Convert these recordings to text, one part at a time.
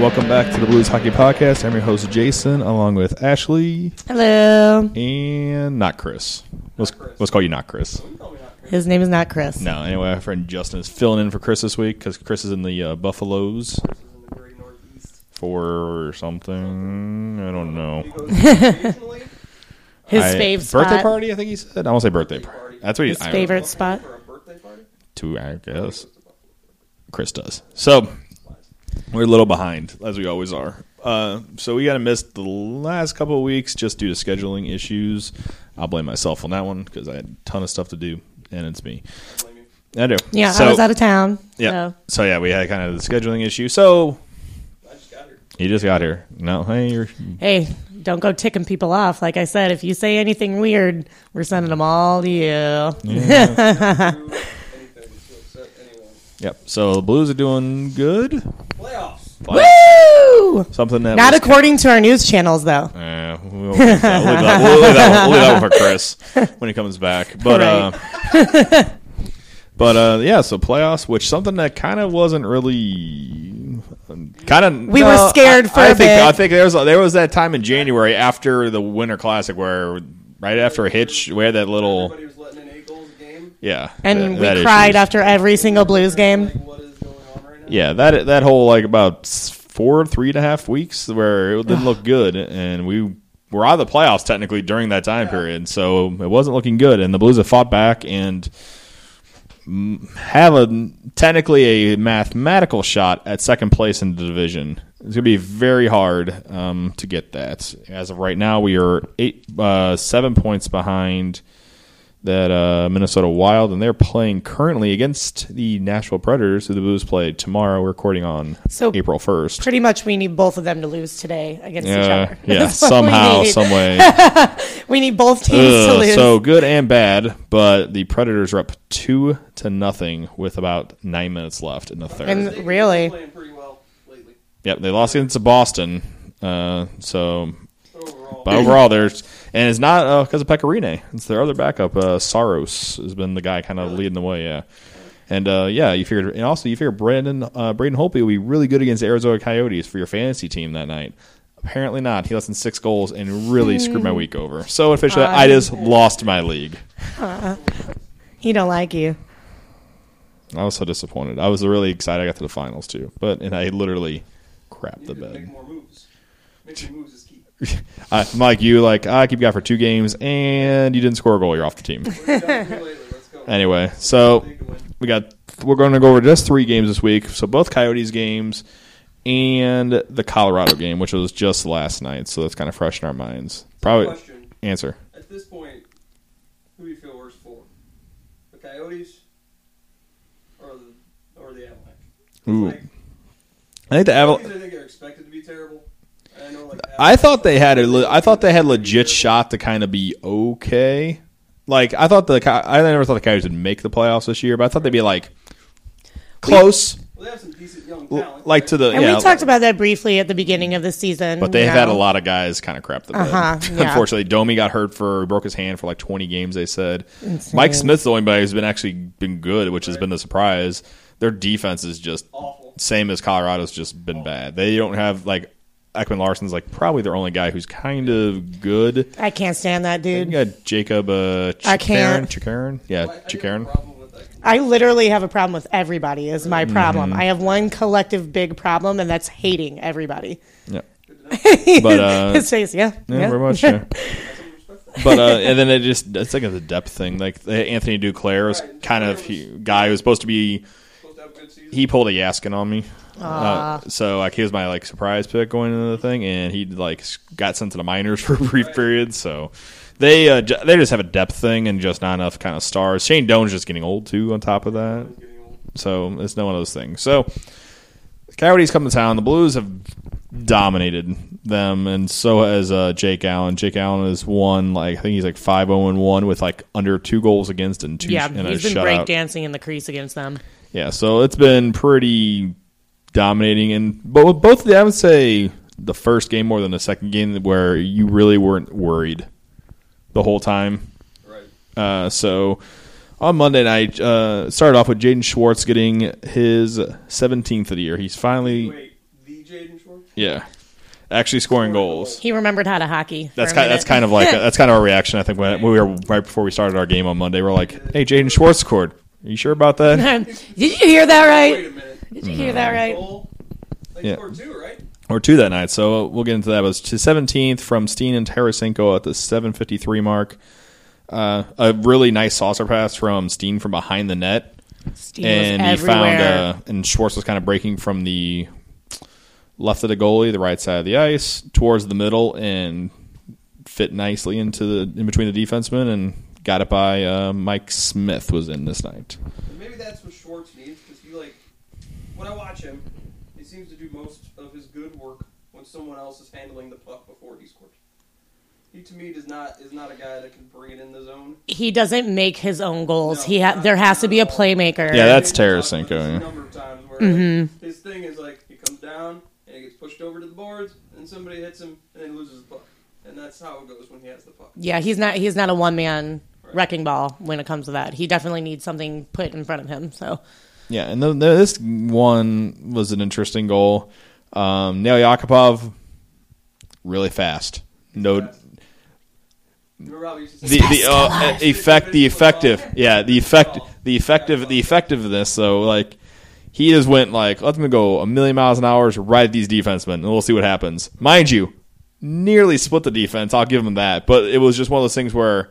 Welcome back to the Blues Hockey Podcast. I'm your host Jason, along with Ashley Hello. and not Chris. Let's, let's call you not Chris. His name is not Chris. No, anyway, our friend Justin is filling in for Chris this week because Chris is in the uh, Buffaloes for something. I don't know. His I- fave birthday spot. party. I think he said. I won't say birthday party. That's what he, His I- favorite spot. Two, I guess. Chris does. So we're a little behind, as we always are. Uh, so we got to miss the last couple of weeks just due to scheduling issues. I'll blame myself on that one because I had a ton of stuff to do, and it's me. I do. Yeah, So- I was out of town. Yeah. So. So yeah, we had kind of the scheduling issue. So he just got here. No, hey, you're Hey, don't go ticking people off. Like I said, if you say anything weird, we're sending them all to you. yep. So the Blues are doing good. Playoffs. Woo! Something that Not was according to our news channels, though. Uh, we'll, leave that, we'll, leave that, we'll, leave that, we'll leave that one for Chris when he comes back. But uh, but uh, yeah, so playoffs, which something that kind of wasn't really kind of We were scared for I, a I think bit. I think there was there was that time in January after the Winter Classic where right after a hitch we had that little Everybody was letting in eight goals a game. Yeah And that- we that cried after every single Blues game. Like, what is going on right now? Yeah, that that whole like about four, three and a half weeks where it didn't look good, and we were out of the playoffs technically during that time period, so it wasn't looking good. And the Blues have fought back and have a technically a mathematical shot at second place in the division. It's gonna be very hard um, to get that. As of right now, we are eight, uh, seven points behind that uh, Minnesota Wild, and they're playing currently against the Nashville Predators, who the Blues play tomorrow. We're recording on So- April first. Pretty much, we need both of them to lose today against each other. yeah, That's what we somehow, need. some way. We need both teams to lose. so good and bad, but the Predators are up two to nothing with about nine minutes left in the third. and They've been really, playing pretty well lately. yep, they lost against Boston. Uh, so, But overall, but overall, there's and it's not because of Pekka Rinne. It's their other backup. Uh, Saros has been the guy kind of leading the way. Yeah. And uh, yeah, you figured, and also you figure Brandon uh, Braden Holtby will be really good against Arizona Coyotes for your fantasy team that night. Apparently not. He less than six goals and really screwed my week over. So officially, I just lost my league. he don't like you. I was so disappointed. I was really excited. I got to the finals too, but and I literally crapped the you need to make bed. more moves. Making moves is key. I, I'm like you, like I keep you out for two games, and you didn't score a goal. You're off the team. What have you done for me lately? Let's go. Anyway, so League to win. we got we're going to go over just three games this week. So both Coyotes games and the Colorado game, which was just last night. So that's kind of fresh in our minds. Probably Question: answer. At this point, who do you feel worse for? The Coyotes or the or the Avalanche? Ooh, Like, I think the Avalanche. I think are expected to be terrible. I know, like I thought they had a le- I thought they had legit shot to kind of be okay. Like I thought the I never thought the Coyotes would make the playoffs this year, but I thought they'd be like close, Well, they have some decent young talent. like to the And yeah. we talked about that briefly at the beginning of the season. but they you have had a lot of guys kind of crap the bed. Uh-huh, yeah. Unfortunately, Domi got hurt for broke his hand for like 20 games. They said Mike Smith's the only guy who's been actually been good, which has been the surprise. Their defense is just awful. same as Colorado's just been bad. They don't have like Ekman-Larsson's like probably their only guy who's kind of good. I can't stand that dude. You dude. got Jacob uh, I can't. Chychrun? Yeah, I, I Chychrun. problem with that. I literally have a problem with everybody. Is my Mm-hmm. problem. I have one collective big problem, and that's hating everybody. Yeah. But, uh, his face, yeah, Yeah, yeah. very much. Yeah. but uh, and then it just it's like a depth thing. Like Anthony Duclair was Right. kind of he, guy who's supposed to be. Supposed to have a good season. He pulled a Jaskin on me. Uh, so like he was my like surprise pick going into the thing, and he like got sent to the minors for a brief period. So they uh, j- they just have a depth thing and just not enough kind of stars. Shane Doan's just getting old too. On top of that, so it's no one of those things. So Coyotes come to town. The Blues have dominated them, and so has uh, Jake Allen. Jake Allen has won like I think he's like five zero and one with like under two goals against and two Yeah, and a he's been shutout. break dancing in the crease against them. Yeah, so it's been pretty dominating, and both both of the, I would say the first game more than the second game where you really weren't worried the whole time. Right. Uh, so on Monday night, uh, started off with Jaden Schwartz getting his 17th of the year. He's finally, Wait, the Jaden Schwartz? yeah, actually scoring goals. He remembered how to hockey. That's a kind. That's kind of like that's kind of our reaction. I think when, when we were right before we started our game on Monday, we're like, "Hey, Jaden Schwartz scored. Are you sure about that?" Did you hear that Wait right? A minute. Did you hear that right? They Yeah. scored two, right? or two that night. So we'll get into that. It was to 17th from Steen and Tarasenko at the 7:53 mark. Uh, a really nice saucer pass from Steen from behind the net, Steve and was he found uh, and Schwartz was kind of breaking from the left of the goalie, the right side of the ice, towards the middle, and fit nicely into the in between the defensemen and got it by uh, Mike Smith was in this night. And maybe that's what Schwartz needs because he like when I watch him, he seems to do most of his good work when someone else is handling the puck before he scores. He to me does not is not a guy that can bring it in the zone. he doesn't make his own goals. No, he ha- not- there has to be a playmaker. Yeah, that's We've talked about Tarasenko, yeah. Number of times where Mm-hmm. like, his thing is like he comes down and he gets pushed over to the boards and somebody hits him and then he loses the puck. And that's how it goes when he has the puck. Yeah, he's not he's not a one man wrecking ball when it comes to that. He definitely needs something put in front of him. So Yeah, and the, the, this one was an interesting goal. Um, Nail Yakupov, really fast. No, Fast. Remember how we used to the the uh, effect, the effective, yeah, the effect, the effective, the effectiveness. So like, he just went like, let them go a million miles an hour right at these defensemen, and we'll see what happens. Mind you, nearly split the defense. I'll give him that, but it was just one of those things where.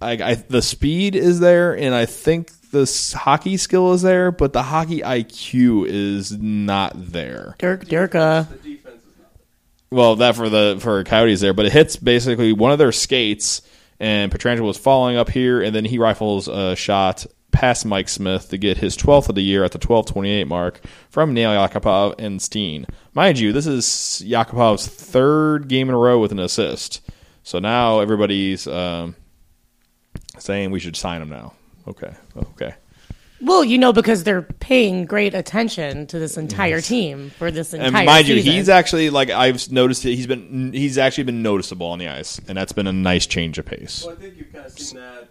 I, I, the speed is there, and I think the hockey skill is there, but the hockey IQ is not there. Dirk Dirka. the defense is not. Well, that for the for Coyotes there, but it hits basically one of their skates, and Pietrangelo was falling up here, and then he rifles a shot past Mike Smith to get his 12th of the year at the 12:28 mark from Nail Yakupov and Steen. Mind you, this is Yakupov's third game in a row with an assist, so now everybody's um, saying we should sign him now. Okay, okay. Well, you know, because they're paying great attention to this entire team for this entire And mind you, he's actually like I've noticed that he's been he's actually been noticeable on the ice, and that's been a nice change of pace. Well, I think you've kind of seen that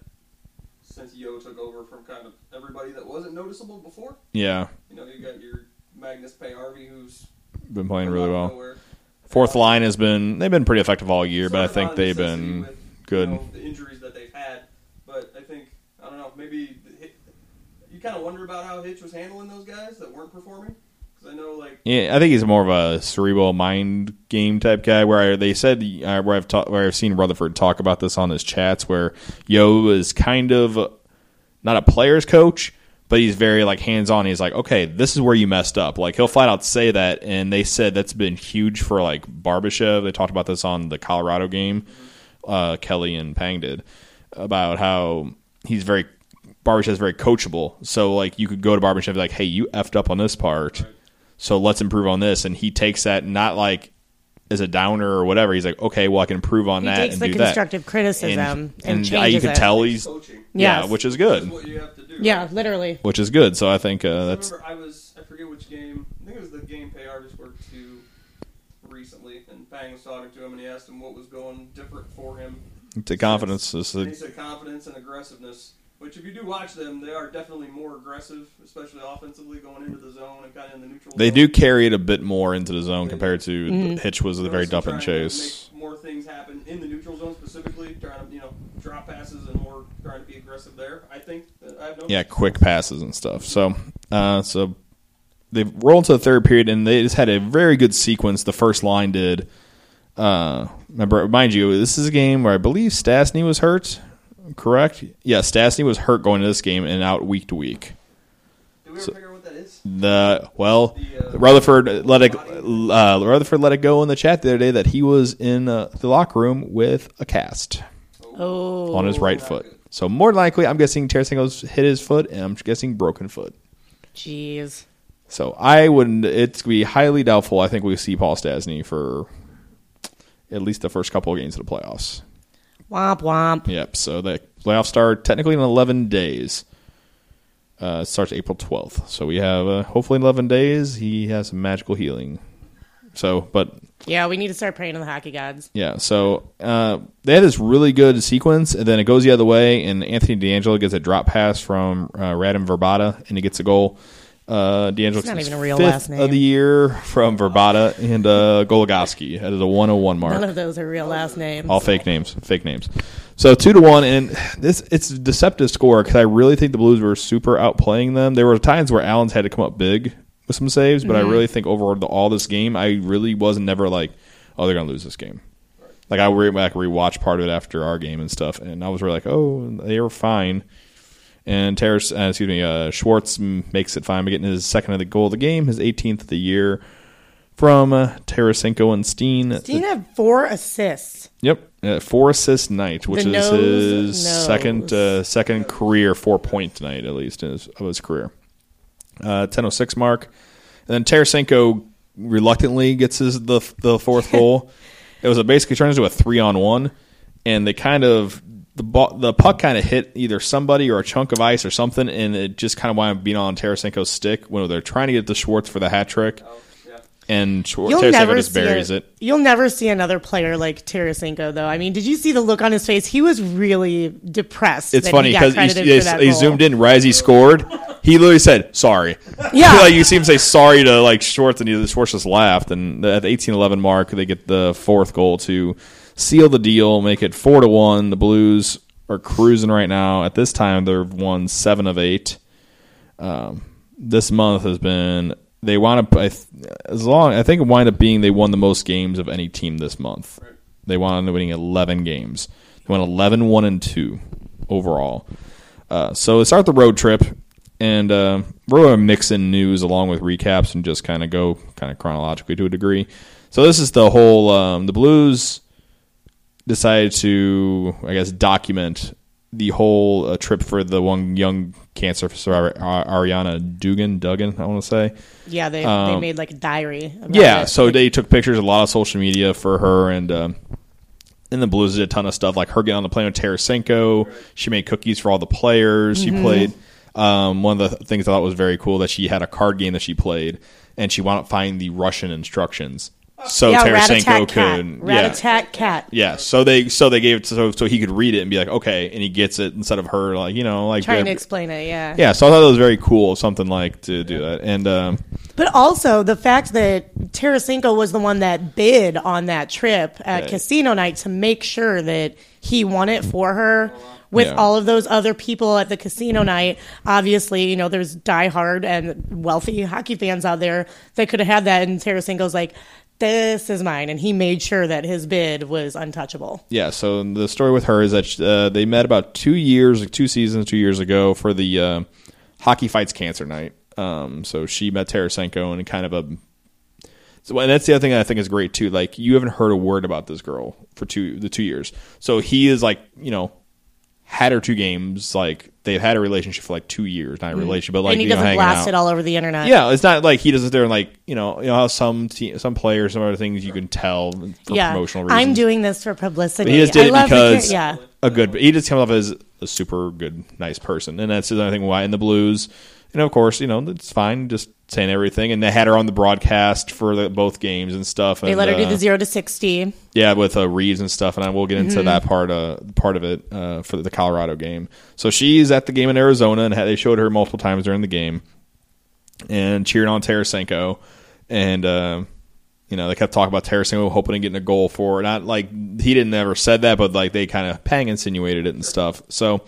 since Yeo took over from kind of everybody that wasn't noticeable before. Yeah, You know, you got your Magnus Paajarvi, who's been playing really well. nowhere. Fourth line has been they've been pretty effective all year, but I think they've been with, good. You know, the injuries that they've had, but I think I don't know. Maybe the hit, you kind of wonder about how Hitch was handling those guys that weren't performing. Because I know, like, Yeah, I think he's more of a cerebral mind game type guy. Where I, they said uh, where I've ta- where I've seen Rutherford talk about this on his chats, where Yeo is kind of not a player's coach, but he's very like hands on. He's like, okay, this is where you messed up. Like he'll flat out say that, and they said that's been huge for like Barbashev. They talked about this on the Colorado game. Uh, Kelly and Pang did about how he's very Barbashev's very coachable. So like you could go to Barbashev and be like, hey, you effed up on this part. So let's improve on this. And he takes that not like as a downer or whatever. He's like, okay, well, I can improve on he that takes and the do that. constructive criticism and, and changes uh, you can it. tell he's coaching. yeah, Yes. which is That's good, what you have to do. Yeah, literally. which is good. So I think uh, I that's remember I was I forget which game. I think it was the game Paajarvi scored two recently, and Pang was talking to him, and he asked him what was going different for him. to confidence. This And he said confidence and aggressiveness. Which, if you do watch them, they are definitely more aggressive, especially offensively, going into the zone and kind of in the neutral. they zone. do carry it a bit more into the zone They compared to Mm-hmm. the Hitch was the very also dump and trying to chase. Make more things happen in the neutral zone specifically, trying to you know drop passes and more trying to be aggressive there. I think that I've. Yeah, quick passes and stuff. So, uh, so they roll into the third period, and they just had a very good sequence. The first line did. Uh, remember, mind you, this is a game where I believe Stastny was hurt. Correct? Yeah, Stastny was hurt going into this game and out week to week. Did we ever figure out what that is? The well, The, uh, Rutherford let it. Uh, Rutherford let it go in the chat the other day that he was in uh, the locker room with a cast Oh, on his right foot. good. So more than likely, I'm guessing Tarasenko's hit his foot, and I'm guessing broken foot. jeez. So I wouldn't. It's gonna be highly doubtful. I think we see Paul Stastny for at least the first couple of games of the playoffs. Womp womp. Yep. So the playoffs start technically in 11 days. Uh, it starts April 12th. So we have uh, hopefully in 11 days he has some magical healing. So, but Yeah, we need to start praying to the hockey gods. yeah. So uh, they had this really good sequence, and then it goes the other way, and Anthony DeAngelo gets a drop pass from uh, Radim Vrbata, and he gets a goal. Uh, DeAngelo It's not even a real fifth last name. of the year from Vrbata and uh, Goligoski. That is a 101 mark. None of those are real last names. All fake names, fake names. So two to one, and this it's a deceptive score because I really think the Blues were super outplaying them. There were times where Allen's had to come up big with some saves, but I really think over the, all this game, I really was never like, oh, they're gonna lose this game. Like I re- back rewatched part of it after our game and stuff, and I was really like, oh, they were fine. And Terrace, uh, excuse me, uh, Schwartz makes it fine by getting his second of the goal of the game, his 18th of the year from uh, Tarasenko and Steen. Steen had four assists. Yep, uh, four assist night, which The is his knows. second uh, second career four point night at least in his, of his career. Uh, Ten oh six mark, and then Tarasenko reluctantly gets his the the fourth goal. It was a basically turned into a three on one, and they kind of the ball, the puck kind of hit either somebody or a chunk of ice or something, and it just kind of wound up being on Tarasenko's stick when they're trying to get to Schwartz for the hat trick, Oh, yeah. and Schwartz, You'll Tarasenko never just see buries a- it. You'll never see another player like Tarasenko, though. I mean, did you see the look on his face? He was really depressed. It's that funny because credited he, for that he zoomed in right as he scored. He literally said sorry. Yeah. like you see him say sorry to like Schwartz, and he, Schwartz just laughed. And at the eighteen eleven mark, they get the fourth goal to seal the deal, make it four to one. The Blues are cruising right now. At this time, they've won seven of eight. Um, this month has been they wound up as long I think it wound up being they won the most games of any team this month. They wound up winning eleven games. They won 11 1 and two overall. Uh, so they start the road trip, and uh, we're going to mix in news along with recaps and just kind of go kind of chronologically to a degree. So this is the whole um, the Blues decided to I guess document the whole uh, trip for the one young cancer survivor Ariana Dugan Duggan I want to say. Yeah, they, they Um, made like a diary. About Yeah, it. so they took pictures, a lot of social media for her, and um, and the Blues did a ton of stuff, like her getting on the plane with Tarasenko. She made cookies for all the players. She played. Um, one of the things I thought was very cool that she had a card game that she played, and she wound up finding the Russian instructions, so yeah, Tarasenko could Rat yeah. attack cat. Yeah, so they so they gave it to, so so he could read it and be like, okay, and he gets it instead of her like you know like Trying to explain it, yeah. yeah. So I thought it was very cool, something like to do that, and um, But also the fact that Tarasenko was the one that bid on that trip at Right. casino night to make sure that he won it for her. With Yeah. all of those other people at the casino night, obviously, you know, there's diehard and wealthy hockey fans out there that could have had that. And Tarasenko's like, this is mine. And he made sure that his bid was untouchable. Yeah, so the story with her is that uh, they met about two years, two seasons, two years ago for the uh, Hockey Fights Cancer Night. Um, so she met Tarasenko and kind of a. So, and that's the other thing I think is great too. Like you haven't heard a word about this girl for two the two years. So he is like you know had her two games. Like they've had a relationship for like two years, not a mm-hmm. relationship, but like and he you know, doesn't hanging blast out. it all over the internet. Yeah, it's not like he doesn't there and like you know you know how some te- some players some other things you can tell for Yeah. promotional reasons. I'm doing this for publicity. He just did I it love the because ca- yeah. a good. He just comes off as a super good, nice person, and that's another thing why in the Blues. And of course, you know it's fine, just saying everything. And they had her on the broadcast for the, both games and stuff. They and, let her do uh, the zero to sixty. yeah, with uh, Reaves and stuff, and I will get into Mm-hmm. that part uh, part of it uh, for the Colorado game. So she's at the game in Arizona, and they showed her multiple times during the game, and cheering on Tarasenko, and uh, you know they kept talking about Tarasenko hoping to get a goal for her. Not like he didn't ever said that, but like they kind of pang insinuated it and stuff. So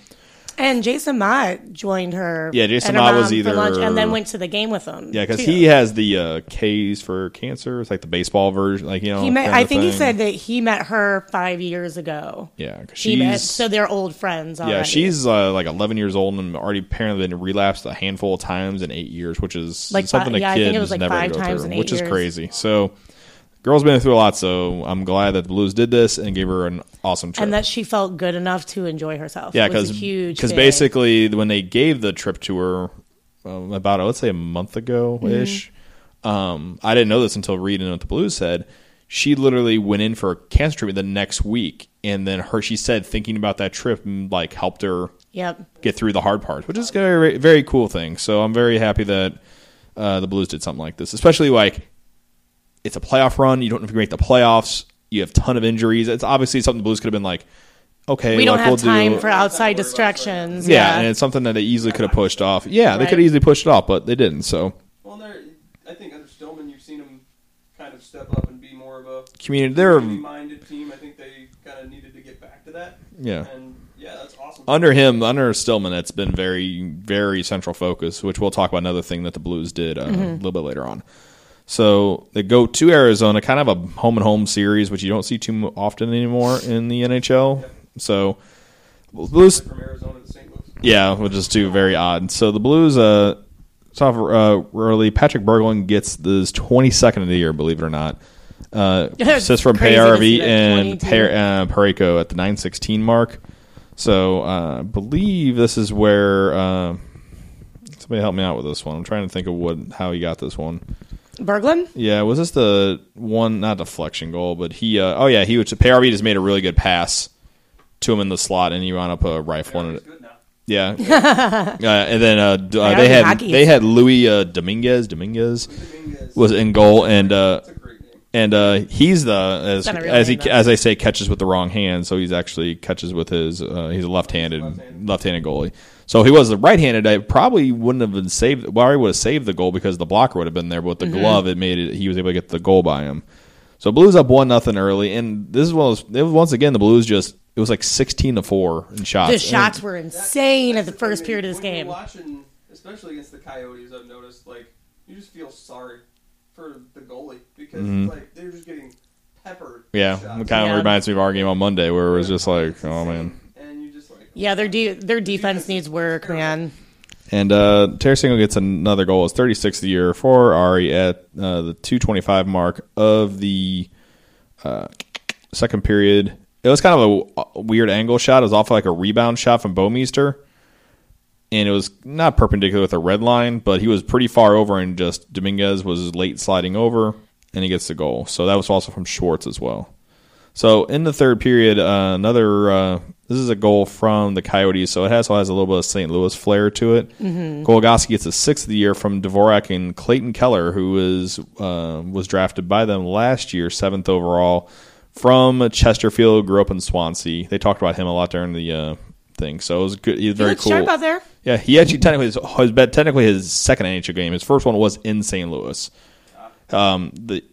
And Jason Motte joined her. Yeah, Jason Motte was either- lunch and then went to the game with them. yeah, because he has the uh, K's for cancer. It's like the baseball version, like you know. he met. I think he said that he met her five years ago. Yeah, 'cause He met, so they're old friends. Already. Yeah, she's uh, like 11 years old and already apparently been relapsed a handful of times in eight years, which is Like something a yeah, I kid think it was like never five go times through, which is crazy. So, girl's been through a lot. So I'm glad that the Blues did this and gave her an awesome trip. and that she felt good enough to enjoy herself. yeah, because huge because basically when they gave the trip to her um, about let's say a month ago ish. Um, I didn't know this until reading what the Blues said. She literally went in for cancer treatment the next week, and then her she said thinking about that trip mm, like helped her Yep. get through the hard parts, which is a very very cool thing. So I'm very happy that uh, the Blues did something like this, especially like it's a playoff run. You don't know if you make the playoffs. You have a ton of injuries. It's obviously something the Blues could have been like, okay, We don't like, have we'll time do, for outside distractions. yeah, Yeah. and it's something that they easily could have pushed off. Yeah, they Right. could have easily pushed it off, but they didn't. So Well, they're, I think under Stillman, you've seen him kind of step up and be more of a community, they're minded team. I think they kind of needed to get back to that. yeah. And yeah, that's awesome. Under him, under Stillman, it's been very, very central focus, which we'll talk about another thing that the Blues did uh, a little bit later on. So they go to Arizona, kind of a home and home series, which you don't see too often anymore in the NHL. So Blues, from Arizona to St. Louis. yeah, which is too very odd. So the Blues, uh, start off uh, early. Patrik Berglund gets this 22nd of the year, believe it or not. Uh, assists from Crazy to PRV and 22. per, uh, Parayko at the 916 mark. So uh, I believe this is where uh, somebody help me out with this one. I'm trying to think of what how he got this one. Berglund? Yeah, was this the one not deflection goal, but he? Uh, oh yeah, he was. PRV just made a really good pass to him in the slot, and he wound up a rifle. He's it. good now. Yeah, uh, and then uh, d- uh, they had hockey. they had Louis uh, Dominguez. Dominguez Dominguez. was in goal, and uh, That's a great game. and uh, he's the as Done as he though. as I say catches with the wrong hand, so he's actually catches with his uh, he's a left-handed Left-handed. left-handed goalie. So he was the right-handed, I probably wouldn't have been saved. Well, he would have saved the goal because the blocker would have been there, but with the Mm-hmm. glove, it made it. He was able to get the goal by him. So Blues up one nothing early, and this is one of those, it was once again the Blues just it was like sixteen to four in shots. The shots And- were insane at the That's first thing, period of this when game. You're watching, especially against the Coyotes, I've noticed like you just feel sorry for the goalie because like they're just getting peppered. Mm-hmm. yeah, shots. it kind of Yeah. reminds me of our game on Monday where it was just like, oh man. And you just like Yeah, their de- their defense needs work, man. And uh, Tarasenko gets another goal. It's 36th of the year for Ari at uh, the 225 mark of the uh, second period. It was kind of a, a weird angle shot. It was off like a rebound shot from Bouwmeester. And it was not perpendicular with a red line, but he was pretty far over, and just Dominguez was late sliding over, and he gets the goal. So that was also from Schwartz as well. So in the third period, uh, another uh, this is a goal from the Coyotes, so it has also has a little bit of St. Louis flair to it. mm gets a sixth of the year from Dvorak and Clayton Keller, who is uh, was drafted by them last year, seventh overall from Chesterfield. Grew up in Swansea. They talked about him a lot during the uh, thing, so it was good. He's He very looks cool. sharp out there. Yeah, he actually technically his, his technically his second NHL game. His first one was in St. Louis. Um, the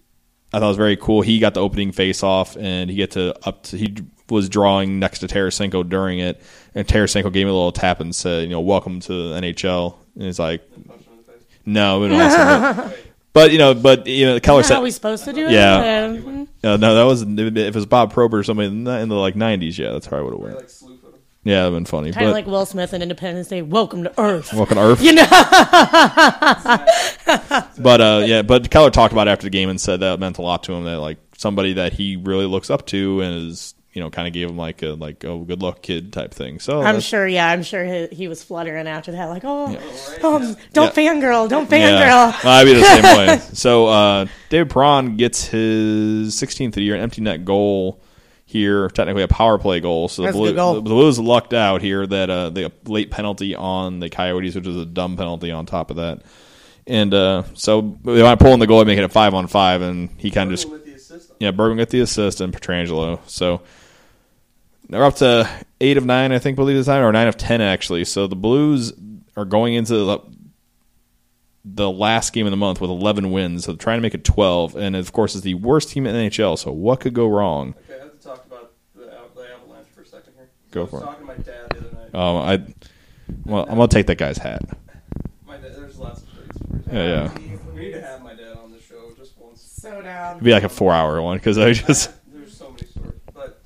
I thought it was very cool. He got the opening face off, and he get to up. To, he was drawing next to Tarasenko during it, and Tarasenko gave me a little tap and said, "You know, welcome to the NHL." And he's like, punch him in the face. "No, we don't." also, but, but you know, but you know, Keller Is that said, how we supposed to do it? Yeah. Um, uh, "No, that was if it was Bob Probert or somebody in the, in the like '90s. Yeah, that's how I would have They went. like slew for. Yeah, that'd been funny. Kind of like Will Smith in Independence Day. Welcome to Earth. welcome to Earth. You know, But uh, yeah, but Keller talked about it after the game and said that meant a lot to him. That like somebody that he really looks up to and is you know kind of gave him like a like oh good luck kid type thing. So I'm sure. Yeah, I'm sure he, he was fluttering after that. Like, oh, right. oh, don't Yeah. fangirl, don't Yeah, fangirl. I'd be the same way. So uh, David Perron gets his 16th of the year, an empty net goal here, technically a power play goal. So the, That's a Blue, good goal. the Blues lucked out here that uh, the late penalty on the Coyotes, which was a dumb penalty on top of that. And uh, so they want to pull in the goal and make it a five on five, and he kind of just with the assist. yeah, Bergman got the assist and Pietrangelo. So they're up to eight of nine, I think, believe this time, or nine of ten actually. So the Blues are going into the, the last game of the month with eleven wins, so they're trying to make it twelve. And of course, it's the worst team in the NHL. So what could go wrong? Okay, I have to talk about the, the Avalanche for a second here. Go I was for it. talking to my dad the other night. Um, I well, I'm gonna take that guy's hat. My dad, there's lots of great stories. Yeah, yeah. We need to have my dad on the show just once. So down. It'd be like a four hour one because I just There's so many stories. But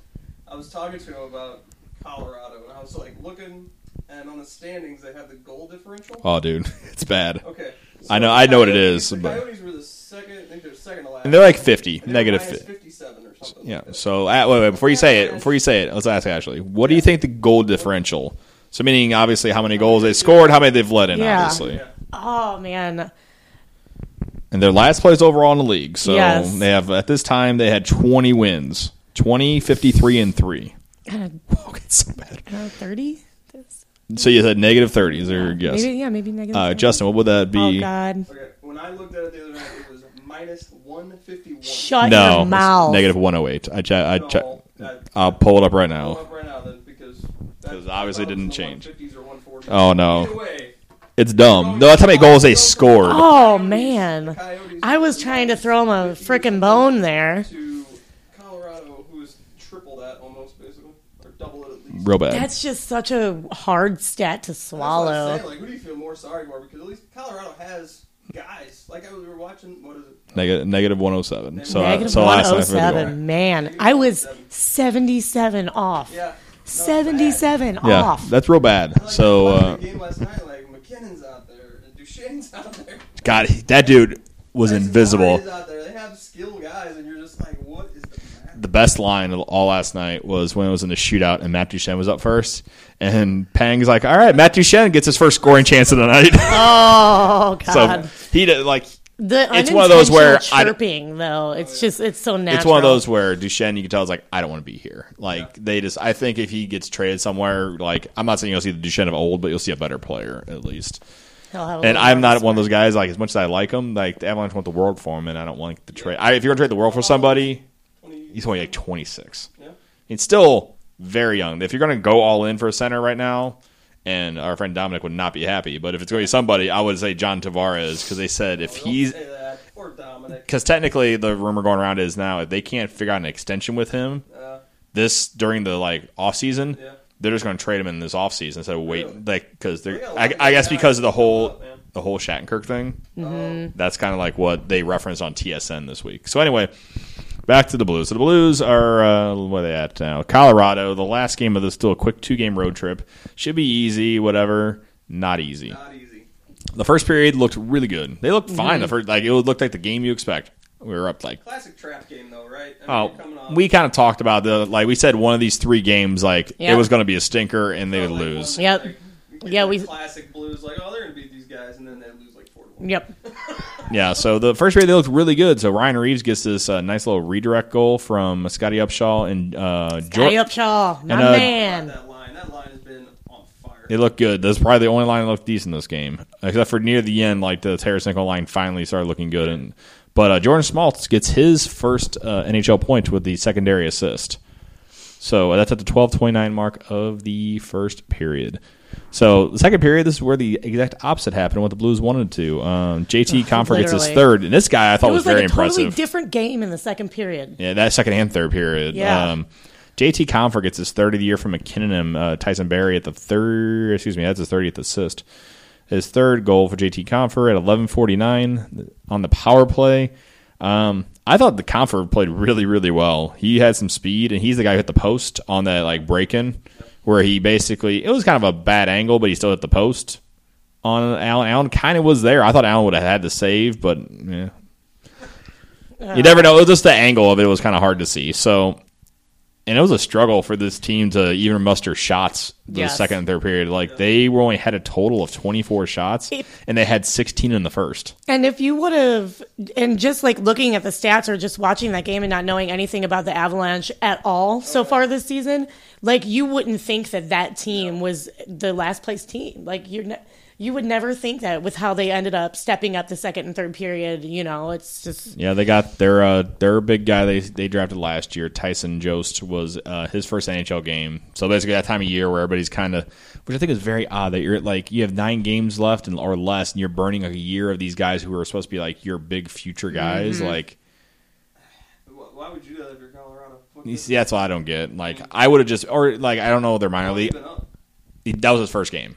I was talking to him about Colorado, and I was like looking, and on the standings they have the goal differential. oh, dude, it's bad. Okay. I know- I know what it is. The but- Coyotes were the second. I think they're second to last. And they're like 50, And they were negative minus 50. 57 or something. Yeah. Like that. So uh, wait, wait, before you say it, before you say it, let's ask Ashley. What do you think the goal differential? So meaning obviously how many goals they scored, how many they've let in, Yeah. obviously. Yeah. Oh man, and their last place overall in the league. So Yes. they have at this time they had 20 wins, 20, 53, and three. uh, Okay, it's so bad. uh, thirty. So you said negative 30 is there? Yes. Maybe yeah, maybe negative. Uh, 30. Justin, what would that be? Oh? God, Okay, when I looked at it the other night, it was minus 151. shut no, your mouth. negative 108. I check. I No, check. that- I'll pull it up right Pull now. up right now then, because that- 'Cause obviously it didn't was in the change. or Oh, no. Way, It's dumb. No, that's how many goals they scored. Oh man, I was trying to throw him a freaking bone there. To Colorado, who is triple that almost, basically, or double it at least. Real bad. That's just such a hard stat to That's what I'm swallow. saying, Like, who do you feel more sorry for? Because at least Colorado has guys. Like I was, we were watching. What is it? Negative, negative 107. So, Negative so last night 107. Man, I was 77 off. Yeah. no, 77 Yeah, off. that's real bad. bad. Like, So, uh, game last night. Like MacKinnon's out there, and Duchene's out there. God, that dude was Tyson invisible. Out there. They have skill guys, and you're just like, what is the best line of all last night was when it was in the shootout and Matt Duchene was up first. And Pang's like, all right, Matt Duchene gets his first scoring chance of the night. Oh, God. so he did like the it's one of those where unintentional I- chirping, though, it's just, it's so natural. it's one of those where Duchene you can tell is like, I don't want to be here. Like they just I think if he gets traded somewhere, like I'm not saying you'll see the Duchene of old, but you'll see a better player at least. He'll have a And I'm not one of those guys like as much as I like him, like the Avalanche want the world for him, and I don't want the trade. I, if you're gonna trade the world for somebody, 20, he's only like 26. Yeah. He's still very young. If you're going to go all in for a center right now, and our friend Dominic would not be happy, but if it's going to be somebody, I would say John Tavares because they said if Don't he's say that. Or Dominic. because technically the rumor going around is now if they can't figure out an extension with him Uh, this during the like off season, yeah. they're just going to trade him in this off season instead of wait Really? like because They they're got I, I guess because of the whole up, the whole Shattenkirk thing. Oh, That's kind of like what they referenced on TSN this week. So anyway, back to the Blues. So the Blues are uh, where they at now? Colorado. The last game of this still a quick two game road trip. Should be easy. Whatever. Not easy. not easy. The first period looked really good. They looked fine. The first like it looked like the game you expect. We were up like Classic trap game, though, right? I mean, oh coming off- we kind of talked about the like we said one of these three games like it was going to be a stinker and they would like lose. one- Yep. like, Yeah, we- classic blues like oh they're gonna beat these guys and then Yep. Yeah, so the first period they looked really good. So Ryan Reaves gets this uh, nice little redirect goal from Scotty Upshall and uh, Jor- Hey, Upshall, my And, uh, man. That line, that line has been on fire. They look good. That's probably the only line that looked decent this game, except for near the end, like the Tarasenko line finally started looking good. And but uh, Jordan Schmaltz gets his first uh, NHL point with the secondary assist. So uh, that's at the twelve twenty nine mark of the first period. So the second period, this is where the exact opposite happened. What the Blues wanted to. Um, JT Compher gets his third, and this guy I thought It was, was very like a totally impressive. different game in the second period. Yeah, that second and third period. Yeah. Um, JT Compher gets his third of the year from MacKinnon and uh, Tyson Barrie at the third. Excuse me, that's his thirtieth assist. His third goal for JT Compher at eleven forty nine on the power play. Um, I thought the Compher played really, really well. He had some speed, and he's the guy who hit the post on that like break in, where he basically it was kind of a bad angle, but he still hit the post on Allen. Allen kind of was there. I thought Allen would have had the save, but yeah, you never know. It was just the angle of it was kind of hard to see. So, and it was a struggle for this team to even muster shots the Yes. second and third period. Like they were only had a total of twenty four shots, and they had sixteen in the first. And if you would have, and just like looking at the stats or just watching that game and not knowing anything about the Avalanche at all so far this season, like you wouldn't think that that team was the last place team. Like you're, ne- you would never think that with how they ended up stepping up the second and third period. You know, it's just Yeah, they got their uh, their big guy they they drafted last year. Tyson Jost was uh, his first NHL game. So basically, that time of year where everybody's kind of, which I think is very odd that you're like you have nine games left and or less, and you're burning like a year of these guys who are supposed to be like your big future guys. Like, Why why would you do that if you're Colorado? You see, that's what I don't get. Like, I would have just or like I don't know their minor How league. has it been up? That was his first game.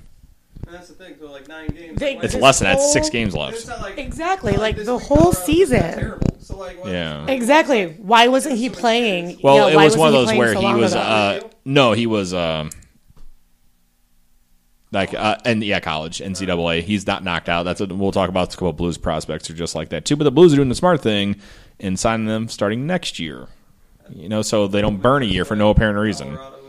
And that's the thing. So like nine games. They- like, It's This less than that. Six games and left. it's not like Exactly, it's not like this the week whole Colorado's not season. Terrible. So like why- Yeah. exactly why wasn't he playing? Well, Yeah, it why was one of wasn't he those playing where so he long was. ago? Uh, no, he was. Um, like uh, and yeah, college NCAA. He's not knocked out. That's what we'll talk about. A couple of Blues prospects are just like that too. But the Blues are doing the smart thing and signing them starting next year. You know, so they don't burn a year for no apparent reason. Colorado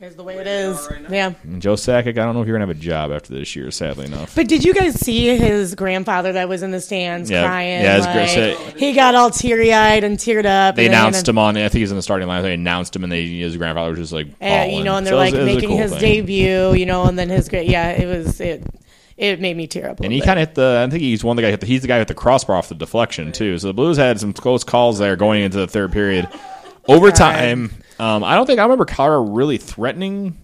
is Is the way Way it they is. are right yeah. And Joe Sakic, I don't know if you're gonna have a job after this year. Sadly enough. But did you guys see his grandfather that was in the stands Yeah. crying? Yeah, his like, gra- so- he got all teary eyed and teared up. They and then- announced him on. I think he's in the starting line. They announced him, and they his grandfather was just like, And, you know, and they're So it was- like it was making cool his thing. debut, you know, and then his great, yeah, it was it. It made me tear up. A And he kind of hit the. I think he's one of the guy. Hit the, he's the guy with the crossbar off the deflection too. So the Blues had some close calls there going into the third period. Overtime. Um, I don't think I remember Colorado really threatening.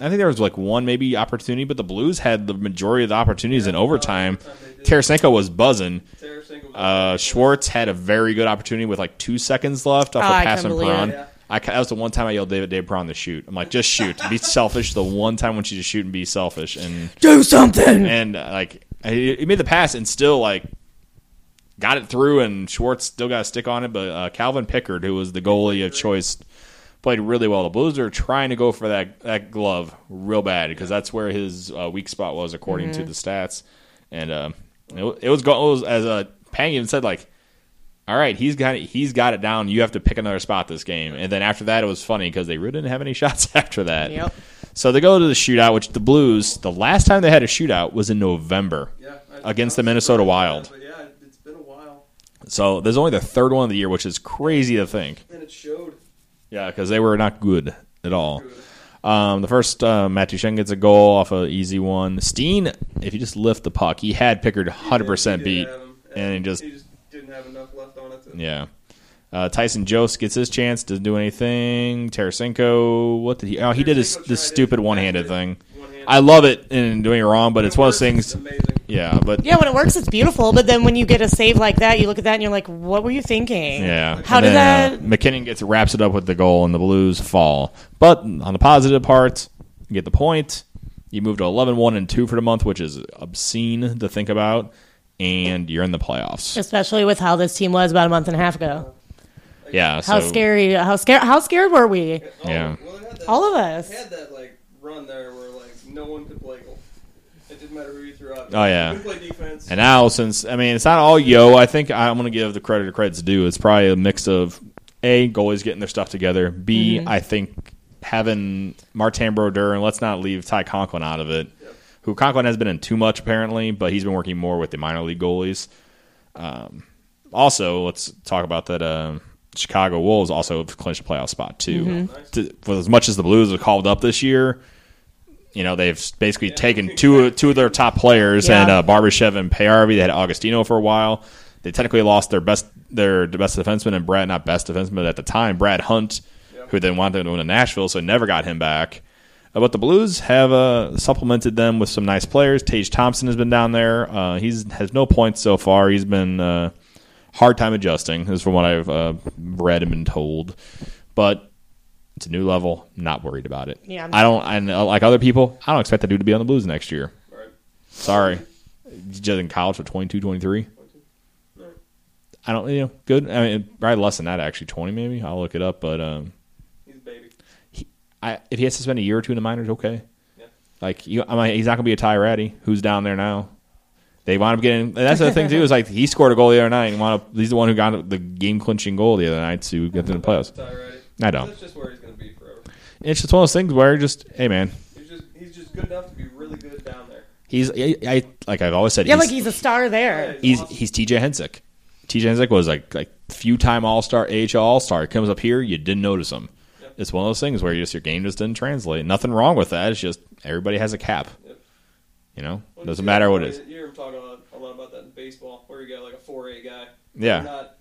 I think there was like one maybe opportunity, but the Blues had the majority of the opportunities in overtime. Tarasenko was buzzing. Tarasenko was Uh, Schwartz had a very good opportunity with like two seconds left off Oh, a pass from Perron. Yeah. I, that was the one time I yelled David Dave Perron to shoot. I'm like, just shoot, be selfish. The one time when she just shoot and be selfish, and do something. and uh, like he he made the pass and still like got it through, and Schwartz still got a stick on it. But uh, Calvin Pickard, who was the goalie of choice, played really well. The Blues are trying to go for that that glove real bad because that's where his uh, weak spot was according to the stats. And uh, it, it was go- it was as uh, Pang even said like. All right, he's got it. He's got it down. You have to pick another spot this game, and then after that, it was funny because they really didn't have any shots after that. Yep. So they go to the shootout, which the Blues, the last time they had a shootout was in November Yeah, against the Minnesota Wild. that, But yeah, it's been a while, So there's only the third one of the year, which is crazy to think. and it showed. Yeah, because they were not good at all. Um, the first uh, Matt Duchene gets a goal off an easy one. Steen, if you just lift the puck, he had Pickard 100% He did beat, and he just he just didn't have enough left on it. To, yeah. Uh, Tyson Jost gets his chance, doesn't do anything. Tarasenko, what did he? Oh, he did his Tarasenko tried this stupid one-handed thing. It. One-handed. I love it in doing it wrong, but it's one of those things. Yeah, but Yeah, when it works, it's beautiful. But then when you get a save like that, you look at that and you're like, "What were you thinking?" Yeah. How did then, uh, that? MacKinnon gets wraps it up with the goal, and the Blues fall. But on the positive part, you get the point. You move to 11 1 and 2 for the month, which is obscene to think about. And you're in the playoffs. Especially with how this team was about a month and a half ago. Yeah. How so, scary! How scared! How scared were we? Yeah. well, that, All of us. had that like run there where like no one could play goal. It didn't matter who you threw out. Oh, yeah. You could play defense. And now, since, I mean, it's not all Yeo, I think I'm going to give the credit to credit's due. It's probably a mix of A, goalies getting their stuff together. B, I think having Martin Brodeur, and let's not leave Ty Conklin out of it, who Conklin has been in too much apparently, but he's been working more with the minor league goalies. Um, also, let's talk about that. Uh, Chicago Wolves also have clinched a playoff spot too. To- for as much as the Blues have called up this year, you know they've basically taken two two of their top players Yeah. and uh, Barbashev and Paajarvi. They had Agostino for a while. They technically lost their best their best defenseman and Brad, not best defenseman but at the time, Brad Hunt, who then wanted to go to Nashville, so never got him back. Uh, but the Blues have uh, supplemented them with some nice players. Tage Thompson has been down there. Uh, he's has no points so far. He's been uh, hard time adjusting, is from what I've uh, read and been told. But it's a new level. Not worried about it. Yeah. I don't. And uh, like other people, I don't expect that dude to be on the Blues next year. Right. Sorry, just in college for 22, 23. I don't. You know, good. I mean, probably less than that actually. Twenty maybe. I'll look it up. But um, He's a baby. I, if he has to spend a year or two in the minors, okay. Yeah. Like you, I mean, he's not going to be a Ty Rattie, who's down there now. They wound up getting. And that's the thing too is like he scored a goal the other night. And wound up, he's the one who got the game clinching goal the other night to get to the playoffs. Ty Rattie. I don't. That's just where he's going to be forever. It's just one of those things where just hey man, He's just he's just good enough to be really good down there. he's I, I like I've always said Yeah, he's, like he's a star there. he's he's TJ Hensick. TJ Hensick was like like few time All Star AHL All Star. Comes up here, you didn't notice him. Yep. It's one of those things where you just your game just didn't translate. Nothing wrong with that. It's just everybody has a cap. Yep. You know, Well, doesn't you matter see what it is. You hear him talk a lot, a lot about that in baseball, where you got like a four A guy. Yeah. They're not they're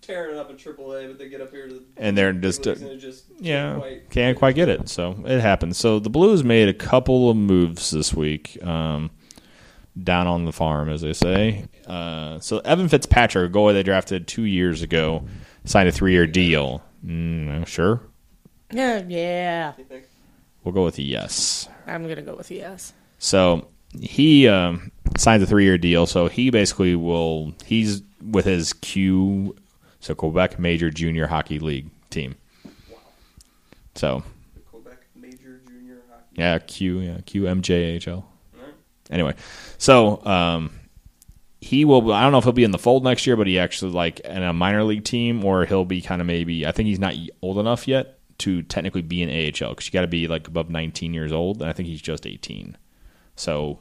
tearing it up in Triple A, but they get up here to the And they're just, uh, and just Yeah, quite, can't quite get it. So it happens. So the Blues made a couple of moves this week, um, down on the farm, as they say. Uh, so Evan Fitzpatrick, a goalie they drafted two years ago, signed a three-year deal. Mm, sure, Yeah, yeah. We'll go with a yes. I'm gonna go with yes. So he um, signed a three-year deal. So he basically will. He's with his Q, so Quebec Major Junior Hockey League team. Wow. So The Quebec Major Junior Hockey. Yeah, Q, yeah, QMJHL. Right. Anyway, so um, he will. I don't know if he'll be in the fold next year, but he actually like in a minor league team, or he'll be kind of maybe. I think he's not old enough yet to technically be in AHL because you got to be like above 19 years old, and I think he's just 18. So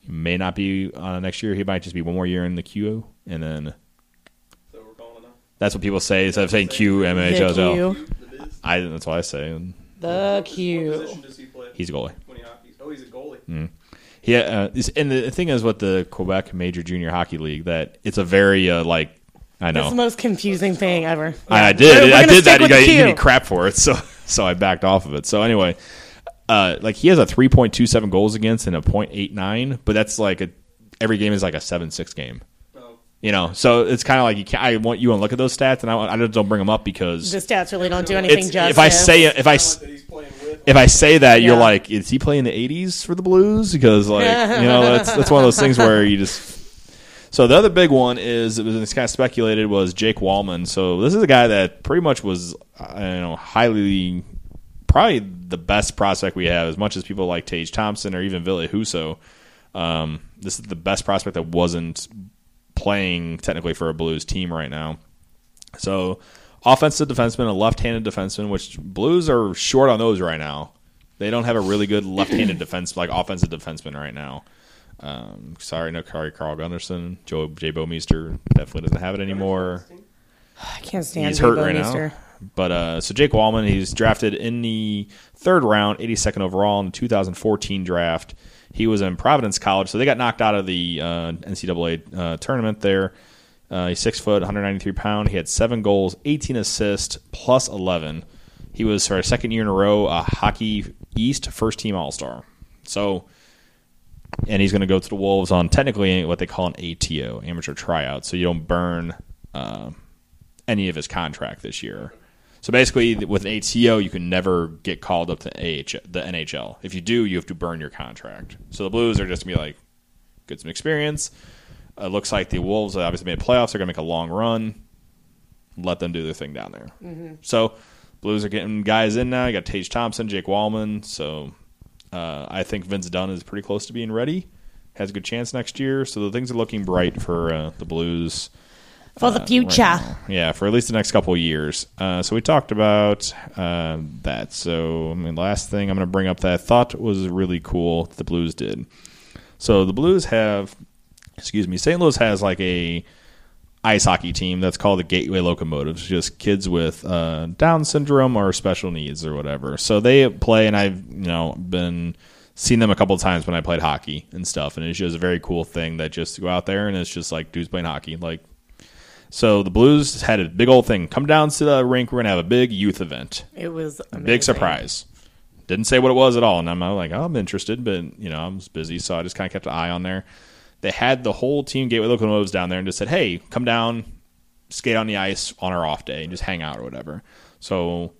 he may not be on next year. He might just be one more year in the Q, and then So we're calling it now. That's what people say instead of saying Q MHL. The Q. The Biz. I that's what I say. And The What Q. position does he play? He's a goalie. when he hockeys. Oh, he's a goalie. Yeah, uh, and the thing is with the Quebec Major Junior Hockey League that it's a very uh, like I know That's the most confusing thing ever. I, I did. We're- we're I did that. stick You got the you me crap for it, so so I backed off of it. So anyway, uh, like he has a three point two seven goals against and a .89, but that's like a every game is like a seven six game. You know, so it's kind of like you can't, I want you to look at those stats, and I, I just don't bring them up because The stats really don't do anything it's, justice. if I say if I I s- like that he's playing with. if I say that, you're Yeah. like, is he playing the '80s for the Blues? Because like, you know, that's that's one of those things where you just. So the other big one is it was it's kind of speculated was Jake Walman. So this is a guy that pretty much was, uh, you know, highly, probably the best prospect we have. As much as people like Tage Thompson or even Ville Husso, um, this is the best prospect that wasn't playing technically for a Blues team right now. So, offensive defenseman, a left-handed defenseman, which Blues are short on those right now. They don't have a really good left-handed defense, like offensive defenseman right now. Um, sorry, no sorry, Carl Gunnarsson, Joe Jay Bouwmeester definitely doesn't have it anymore. I can't stand He's hurt right Bouwmeester. now. But uh, so Jake Walman, he's drafted in the third round, 82nd overall in the 2014 draft. He was in Providence College, so they got knocked out of the uh, NCAA uh, tournament there. Uh, he's six foot, 193 pound. He had seven goals, 18 assists, plus 11. He was for a second year in a row a Hockey East first team All Star. So, and he's going to go to the Wolves on technically what they call an ATO, amateur tryout. So you don't burn uh, any of his contract this year. So basically, with an ATO, you can never get called up to the NHL. If you do, you have to burn your contract. So the Blues are just gonna be like, get some experience. It looks like the Wolves obviously made playoffs. They're gonna make a long run. Let them do their thing down there. So Blues are getting guys in now. You got Tage Thompson, Jake Walman. So uh, I think Vince Dunn is pretty close to being ready. Has a good chance next year. So the things are looking bright for uh, the Blues For the uh, future. right yeah, for at least the next couple of years. Uh, so we talked about uh, that. So I mean, last thing I'm going to bring up that I thought was really cool that the Blues did. So the Blues have, excuse me, St. Louis has like a ice hockey team that's called the Gateway Locomotives, just kids with uh, Down syndrome or special needs or whatever. So they play, and I've you know been seen them a couple of times when I played hockey and stuff, and it's just a very cool thing that just go out there and it's just like dudes playing hockey, like. So the Blues had a big old thing. Come down to the rink. We're gonna have a big youth event. It was amazing. Big surprise. Didn't say what it was at all, and I'm like, oh, I'm interested, but you know, I was busy, so I just kind of kept an eye on there. They had the whole team Gateway Locomotives down there and just said, hey, come down, skate on the ice on our off day, and just hang out or whatever. So a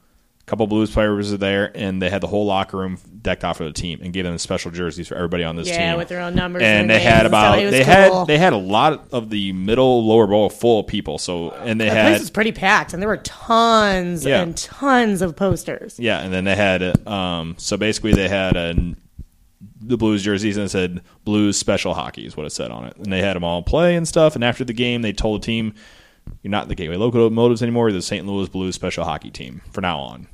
couple Blues players were there, and they had the whole locker room decked out for the team and gave them special jerseys for everybody on this Yeah, team Yeah, with their own numbers. and and they had about was they cool. had they had a lot of the middle lower bowl full of people. So and they the had place was pretty packed, and there were tons Yeah. and tons of posters. yeah, and then they had um so basically they had a the Blues jerseys and it said Blues Special Hockey is what it said on it, and they had them all play and stuff. And after the game, they told the team, "You're not the Gateway Locomotives anymore. You're the St. Louis Blues Special Hockey Team for now on."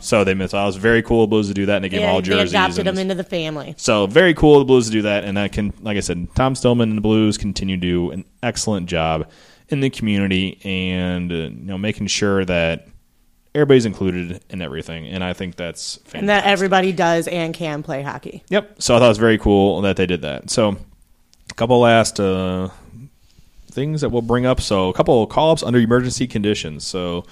So they missed. I was very cool of the Blues to do that, and they gave them all Mm-hmm. they jerseys. adopted them into the family. So very cool of the Blues to do that, and that can, like I said, Tom Stillman and the Blues continue to do an excellent job in the community and uh, you know making sure that everybody's included in everything, and I think that's fantastic. And that everybody does and can play hockey. Yep. So I thought it was very cool that they did that. So a couple last uh, things that we'll bring up. So a couple call ups under emergency conditions. So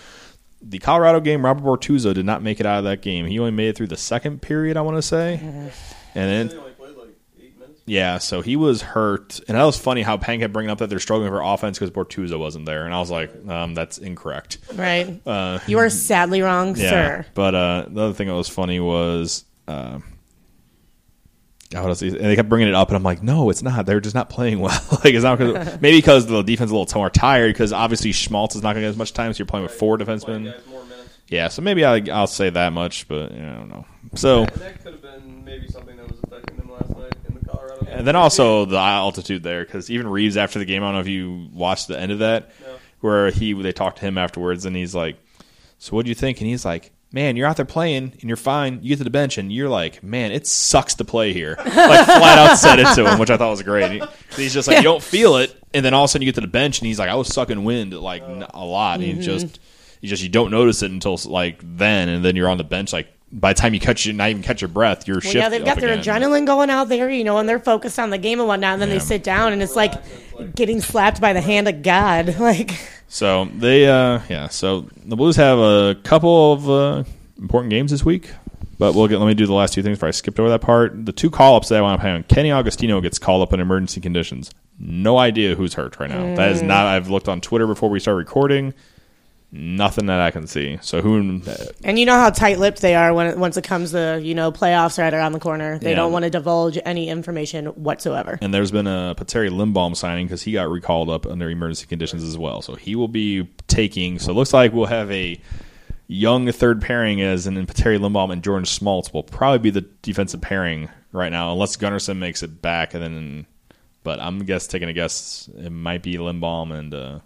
the Colorado game, Robert Bortuzzo did not make it out of that game. He only made it through the second period, I want to say, and then They only played like eight minutes. yeah, so he was hurt, and that was funny how Pang kept bringing up that they're struggling for offense because Bortuzzo wasn't there, and I was like, um, that's incorrect. Right. Uh, you are sadly wrong, yeah, sir. but uh, the other thing that was funny was, uh, God, what? And they kept bringing it up, and I'm like, no, it's not. They're just not playing well. like it's not 'cause- maybe because the defense is a little more tired because obviously Schmaltz is not going to get as much time, so you're playing with four defensemen. guys more minutes. Yeah, so maybe I, I'll say that much, but you know, I don't know. So. And that could have been maybe something that was affecting them last night in the Colorado game. And then also the altitude there, because even Reaves after the game, I don't know if you watched the end of that, No. where he they talked to him afterwards, and he's like, "So what do you think?" And he's like, man, you're out there playing and you're fine. You get to the bench and you're like, man, it sucks to play here. Like flat out said it to him, which I thought was great. He- he's just like, you don't feel it, and then all of a sudden you get to the bench and he's like, I was sucking wind like a lot. And Mm-hmm. he just, you just you don't notice it until like then, and then you're on the bench like. By the time you catch your, not even catch your breath, you're Well, shifting. yeah, they've got their again. adrenaline going out there, you know, and they're focused on the game and whatnot. And then Yeah. they sit down, and it's like getting slapped by the hand of God. Like, So they, uh, yeah. So the Blues have a couple of uh, important games this week, but we'll get. Let me do the last two things before I skipped over that part. The two call ups that I want to play on. Kenny Agostino gets called up in emergency conditions. No idea who's hurt right now. That is not. I've looked on Twitter before we start recording. Nothing that I can see. So who? and you know how tight-lipped they are when it, once it comes to you know playoffs right around the corner. They Yeah. don't want to divulge any information whatsoever. And there's been a Petteri Lindbohm signing because he got recalled up under emergency conditions as well. So he will be taking. So it looks like we'll have a young third pairing as and then Petteri Lindbohm and Jordan Schmaltz will probably be the defensive pairing right now, unless Gunnarsson makes it back. And then, but I'm guess taking a guess it might be Lindbohm and uh,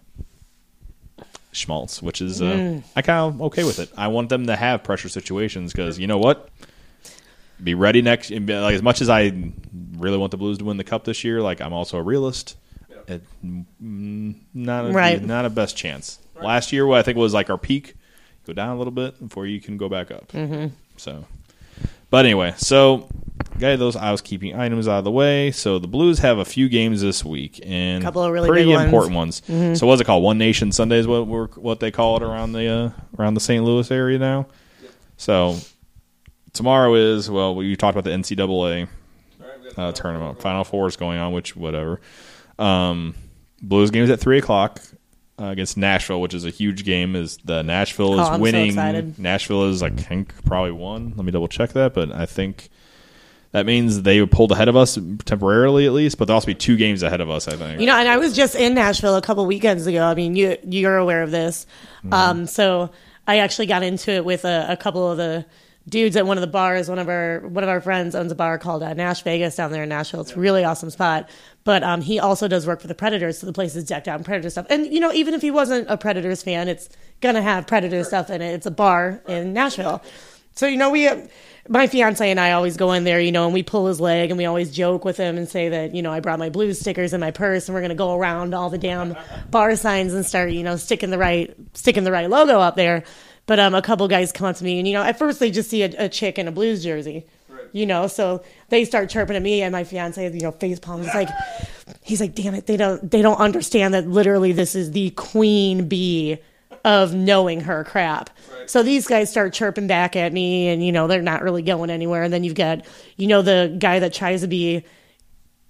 Schmaltz, which is uh, I kind of okay with it. I want them to have pressure situations because you know what be ready next. Like as much as I really want the Blues to win the cup this year, like I'm also a realist. It, mm, not a, Right. not a best chance. Last year, what I think was like our peak, go down a little bit before you can go back up. Mm-hmm. So, but anyway, so got those housekeeping items out of the way. So the Blues have a few games this week and a Couple of really pretty big ones. important ones. So what's it called? One Nation Sunday is what we're, what they call it around the uh, around the St. Louis area now. So tomorrow is well, we talked about the NCAA All right, we got uh, tournament. Final Four is going on, which whatever. Um, Blues games at three o'clock uh, against Nashville, which is a huge game. Is the Nashville is Oh, I'm so winning? excited. Nashville is, I think, probably won. Let me double check that, but I think that means they pulled ahead of us temporarily, at least. But they'll also be two games ahead of us. I think. You know, and I was just in Nashville a couple weekends ago. I mean, you you're aware of this. Mm-hmm. Um, so I actually got into it with a, a couple of the dudes at one of the bars. One of our one of our friends owns a bar called uh, Nash Vegas down there in Nashville. It's a really awesome spot. But um, he also does work for the Predators, so the place is decked out in Predator stuff. And you know, even if he wasn't a Predators fan, it's gonna have Predator stuff in it. It's a bar in Nashville. So you know, we, uh, my fiance and I always go in there, you know, and we pull his leg, and we always joke with him and say that you know I brought my blues stickers in my purse, and we're gonna go around all the damn bar signs and start you know sticking the right sticking the right logo up there. But um, a couple guys come up to me, and you know, at first they just see a, a chick in a blues jersey, you know, so they start chirping at me, and my fiance, you know, face palms. It's like, he's like, damn it, they don't they don't understand that literally this is the queen bee of knowing her crap. So these guys start chirping back at me, and you know they're not really going anywhere. And then you've got, you know, the guy that tries to be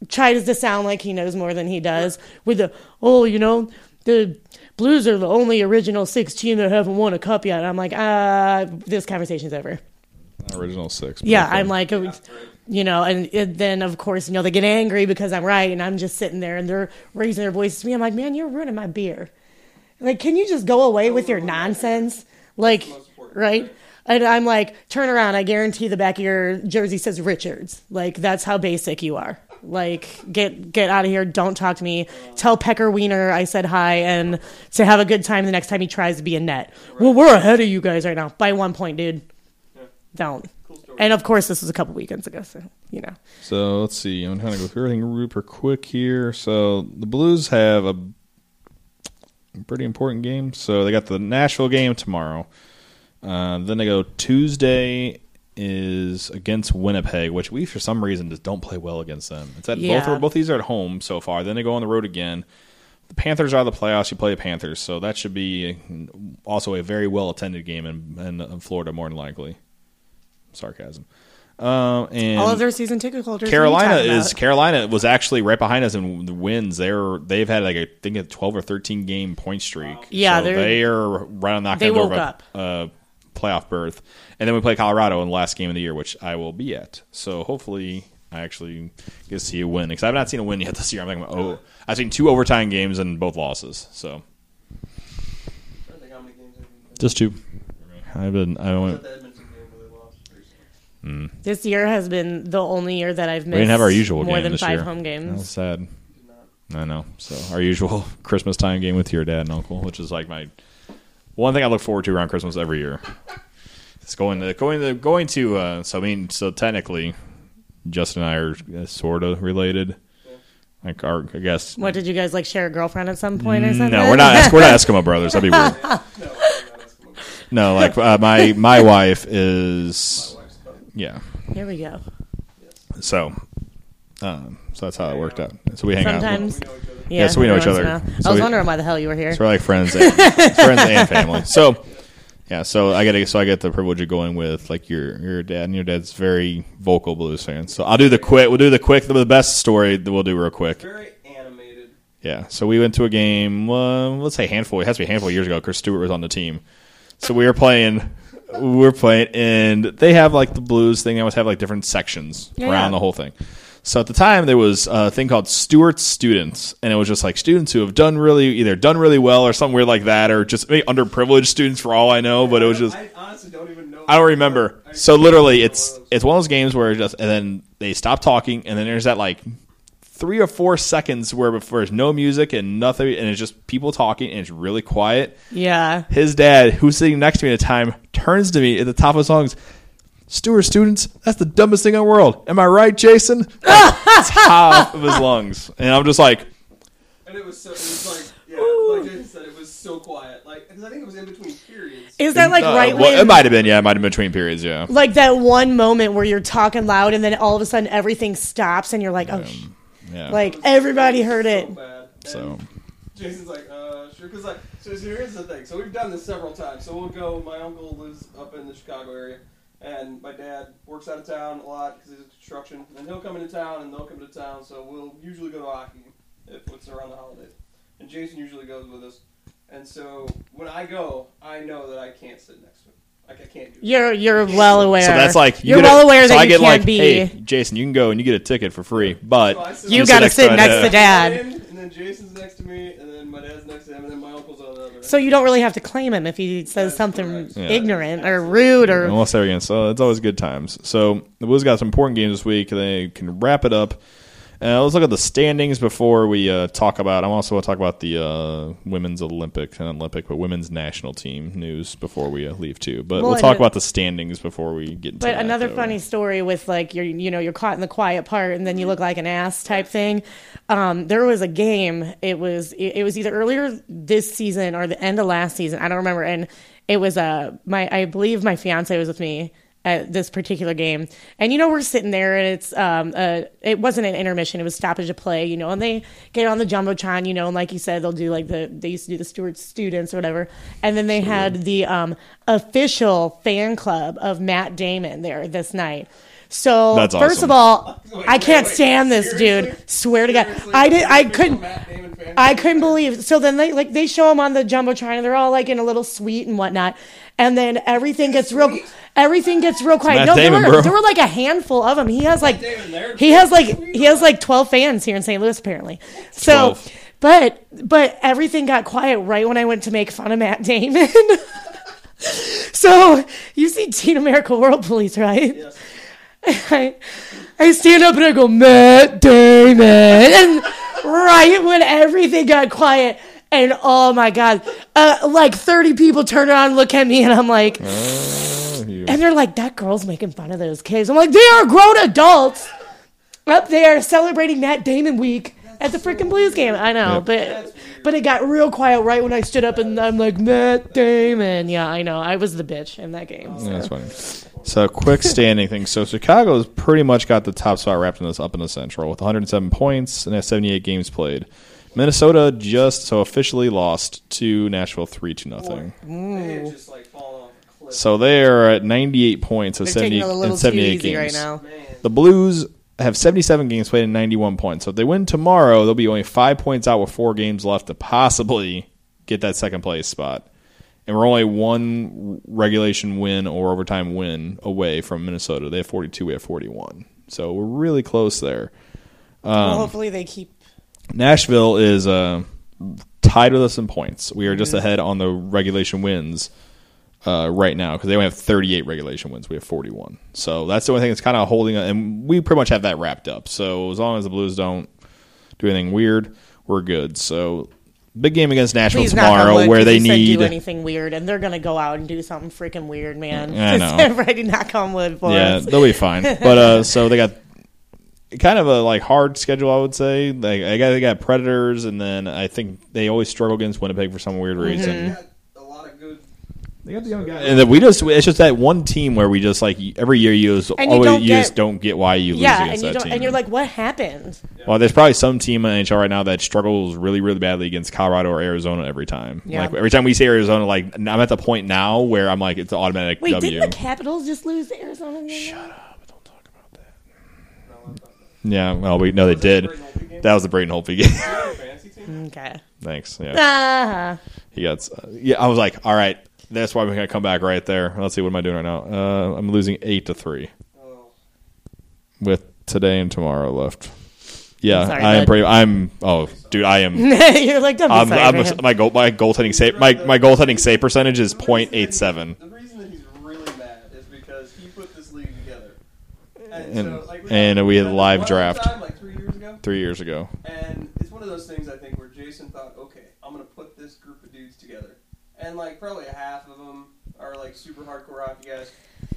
tries to sound like he knows more than he does with the oh, you know, the Blues are the only original six team that haven't won a cup yet. And I'm like, uh, this conversation's over. Original six. Yeah. I'm like, uh, you know, and it, then of course, you know, they get angry because I'm right, and I'm just sitting there, and they're raising their voices to me. I'm like, man, you're ruining my beer. Like, can you just go away with your nonsense? Like, right? And I'm like, turn around. I guarantee the back of your jersey says Richards. Like, that's how basic you are. Like, get get out of here. Don't talk to me. Tell Pecker Wiener I said hi and to have a good time the next time he tries to be a net. Well, we're ahead of you guys right now by one point, dude. Don't. And of course, this was a couple weekends ago, so you know. So let's see. I'm trying to go through everything super quick here. So the Blues have a pretty important game. So they got the Nashville game tomorrow. Uh, then they go Tuesday is against Winnipeg, which we for some reason just don't play well against them. It's at Yeah. both both these are at home so far. Then they go on the road again. The Panthers are the playoffs. You play the Panthers, so that should be also a very well attended game in, in, in Florida, more than likely. Sarcasm. Um, and All of their season ticket holders. what are you Carolina is about? Carolina was actually right behind us in the wins. They're they've had like I think a twelve or thirteen game point streak. Yeah, so they're- right on knocking they on the door woke of up. a uh, playoff berth. And then we play Colorado in the last game of the year, which I will be at. So hopefully I actually get to see a win because I've not seen a win yet this year. I'm like, oh, I've seen two overtime games and both losses. So I think how many games have you just two. I've been I I recently. This year has been the only year that I've missed. We didn't have our usual more game than this five year. home That was games. sad. I know. So our usual Christmas time game with your dad and uncle, which is like my one thing I look forward to around Christmas every year. It's going to going to going to. Uh, so I mean, so technically, Justin and I are uh, sort of related. Like our, I guess. What did you guys like share a girlfriend at some point or something? No, we're not. We're not Eskimo brothers. That'd be weird. No, I'm not Eskimo. No, like uh, my my wife is. My wife's cousin. Yeah. Here we go. So, um, so that's how it worked out. So we hang out. Sometimes- We know each other. Yeah, so we know each every once other. in a while. So I was we- wondering why the hell you were here. So we're like friends, and, friends and family. So, yeah. So I get to, so I get the privilege of going with like your your dad, and your dad's very vocal blues fan. So I'll do the quick. We'll do the quick. The best story that we'll do real quick. Very animated. Yeah. So we went to a game. Uh, let's say handful. It has to be a handful of years ago. Chris Stewart was on the team. So we were playing. We were playing, and they have like the blues thing. They always have like different sections Yeah, around yeah. the whole thing. So at the time, there was a thing called Stewart's Students, and it was just like students who have done really either done really well or something weird like that, or just maybe underprivileged students for all I know. But it was just I honestly don't even know. I don't remember. I- So literally, it's one of those. it's one of those games where it just and then they stop talking, and then there's that like three or four seconds where before there's no music and nothing, and it's just people talking, and it's really quiet. Yeah. His dad, who's sitting next to me at the time, turns to me at the top of the songs. Stewart students, that's the dumbest thing in the world. Am I right, Jason? top of his lungs, and I'm just like, And it was so. It was like yeah, like Jason said, it was so quiet. Like because I think it was in between periods. Is that like uh, right well, when it might have been, yeah, it might have been between periods, yeah. like that one moment where you're talking loud and then all of a sudden everything stops and you're like, oh, sh-. Yeah. like everybody heard so it. bad. so Jason's like, uh, sure, because like, so, so here's the thing. So we've done this several times. So we'll go. My uncle lives up in the Chicago area, and my dad works out of town a lot because he's in construction. And he'll come into town, and they'll come to town. So we'll usually go to hockey if it's around the holidays. And Jason usually goes with us. And so when I go, I know that I can't sit next to him. Like I can't do. You're you're well aware. So that's like you you're get a- well aware so that I you get can't like, be. Hey, Jason, you can go and you get a ticket for free, but So I sit you on- got to sit next to dad. And then Jason's next to me, and then my dad's next to him, and then my uncle's on the other. So you don't really have to claim him if he says That's something correct. Yeah. ignorant or rude or Unless they're against, so it's always good times. So the Blues got some important games this week. They can wrap it up. Uh, let's look at the standings before we uh, talk about. I also want to talk about the uh, women's Olympic, not Olympic, but women's national team news before we uh, leave too. But Well, we'll talk about the standings before we get. into But that, another though. funny story with like you're you know you're caught in the quiet part and then you look like an ass type thing. Um, there was a game. It was it, it was either earlier this season or the end of last season. I don't remember. And it was uh, my I believe my fiance was with me at this particular game. And you know we're sitting there and it's um uh it wasn't an intermission. It was stoppage of play. You know, and they get on the jumbotron. You know, and like you said, they'll do like the they used to do the Stewart students or whatever. And then they had the um official fan club of Matt Damon there this night. So That's first awesome. of all, Wait, I can't wait. stand this Seriously? dude. Swear to God, Seriously? I did. I couldn't. Matt Damon fan I couldn't believe. So then they like they show him on the jumbotron, and they're all like in a little suite and whatnot. And then everything gets real. Everything gets real quiet. No, Damon, there were bro. there were like a handful of them. He has like he has like he has like twelve fans here in St. Louis apparently. So, 12. but but everything got quiet right when I went to make fun of Matt Damon. so you see Team America World Police, right? Yes. I, I stand up and I go, Matt Damon. And right when everything got quiet, and oh my God, uh, like 30 people turn around and look at me, and I'm like, Oh, and they're like, that girl's making fun of those kids. I'm like, they are grown adults up there celebrating Matt Damon week at the freaking Blues game. I know, but but it got real quiet right when I stood up and I'm like, Matt Damon. Yeah, I know. I was the bitch in that game. Yeah, that's funny. So, quick standing thing. So, Chicago's pretty much got the top spot wrapped in this up in the Central with 107 points and has 78 games played. Minnesota just so officially lost to Nashville three to nothing. They just like fallen off a cliff. So they are at 98 points of They're 70 taking it a little and too 78 easy games. right now. The Blues have 77 games played and 91 points. So if they win tomorrow, they'll be only five points out with four games left to possibly get that second place spot. And we're only one regulation win or overtime win away from Minnesota. They have 42, we have 41. So we're really close there. well, um, hopefully they keep. Nashville is uh, tied with us in points. We are just ahead on the regulation wins uh, right now because they only have 38 regulation wins. We have 41. So that's the only thing that's kind of holding it. And we pretty much have that wrapped up. So as long as the Blues don't do anything weird, we're good. So big game against Nashville Please tomorrow wood, where they need do anything weird, and they're gonna go out and do something freaking weird, man. I know. Ready, knock on wood for yeah us. they'll be fine. But uh, so they got kind of a like hard schedule, I would say. Like I got they got Predators, and then I think they always struggle against Winnipeg for some weird Mm-hmm. reason. They got a lot of good. They got the young guys, and then we just it's just that one team where we just like every year you just And you always don't you get- just don't get why you lose Yeah, and you that don't, team. and you're like, what happened? well, there's probably some team in NHL right now that struggles really, really badly against Colorado or Arizona every time. Yeah. Like every time we say Arizona, like I'm at the point now where I'm like it's an automatic Wait, W. didn't the Capitals just lose to Arizona? Shut up! Don't talk about that. No, I'm not- Yeah, well, we know they that did. the Braden Holtby game? That was the Braden Holtby game. Is that your fantasy team? Okay. Thanks. Yeah, Ah, he got. Uh, yeah, I was like, all right, that's why we're gonna come back right there. Let's see, what am I doing right now? Uh, I'm losing eight to three Oh, with today and tomorrow left. Yeah, Sorry, I am bud. pretty. I'm. Oh, dude, I am. you're like, don't I'm, sorry I'm a, my goal. My goaltending save. My my goaltending save percentage is The reason that he- .87. The reason that he's really mad is because he put this league together. And- so, like, and we had remember live draft. Time, like three years ago. three years ago. And it's one of those things I think where Jason thought, okay, I'm gonna put this group of dudes together, and like probably a half of them are like super hardcore hockey guys,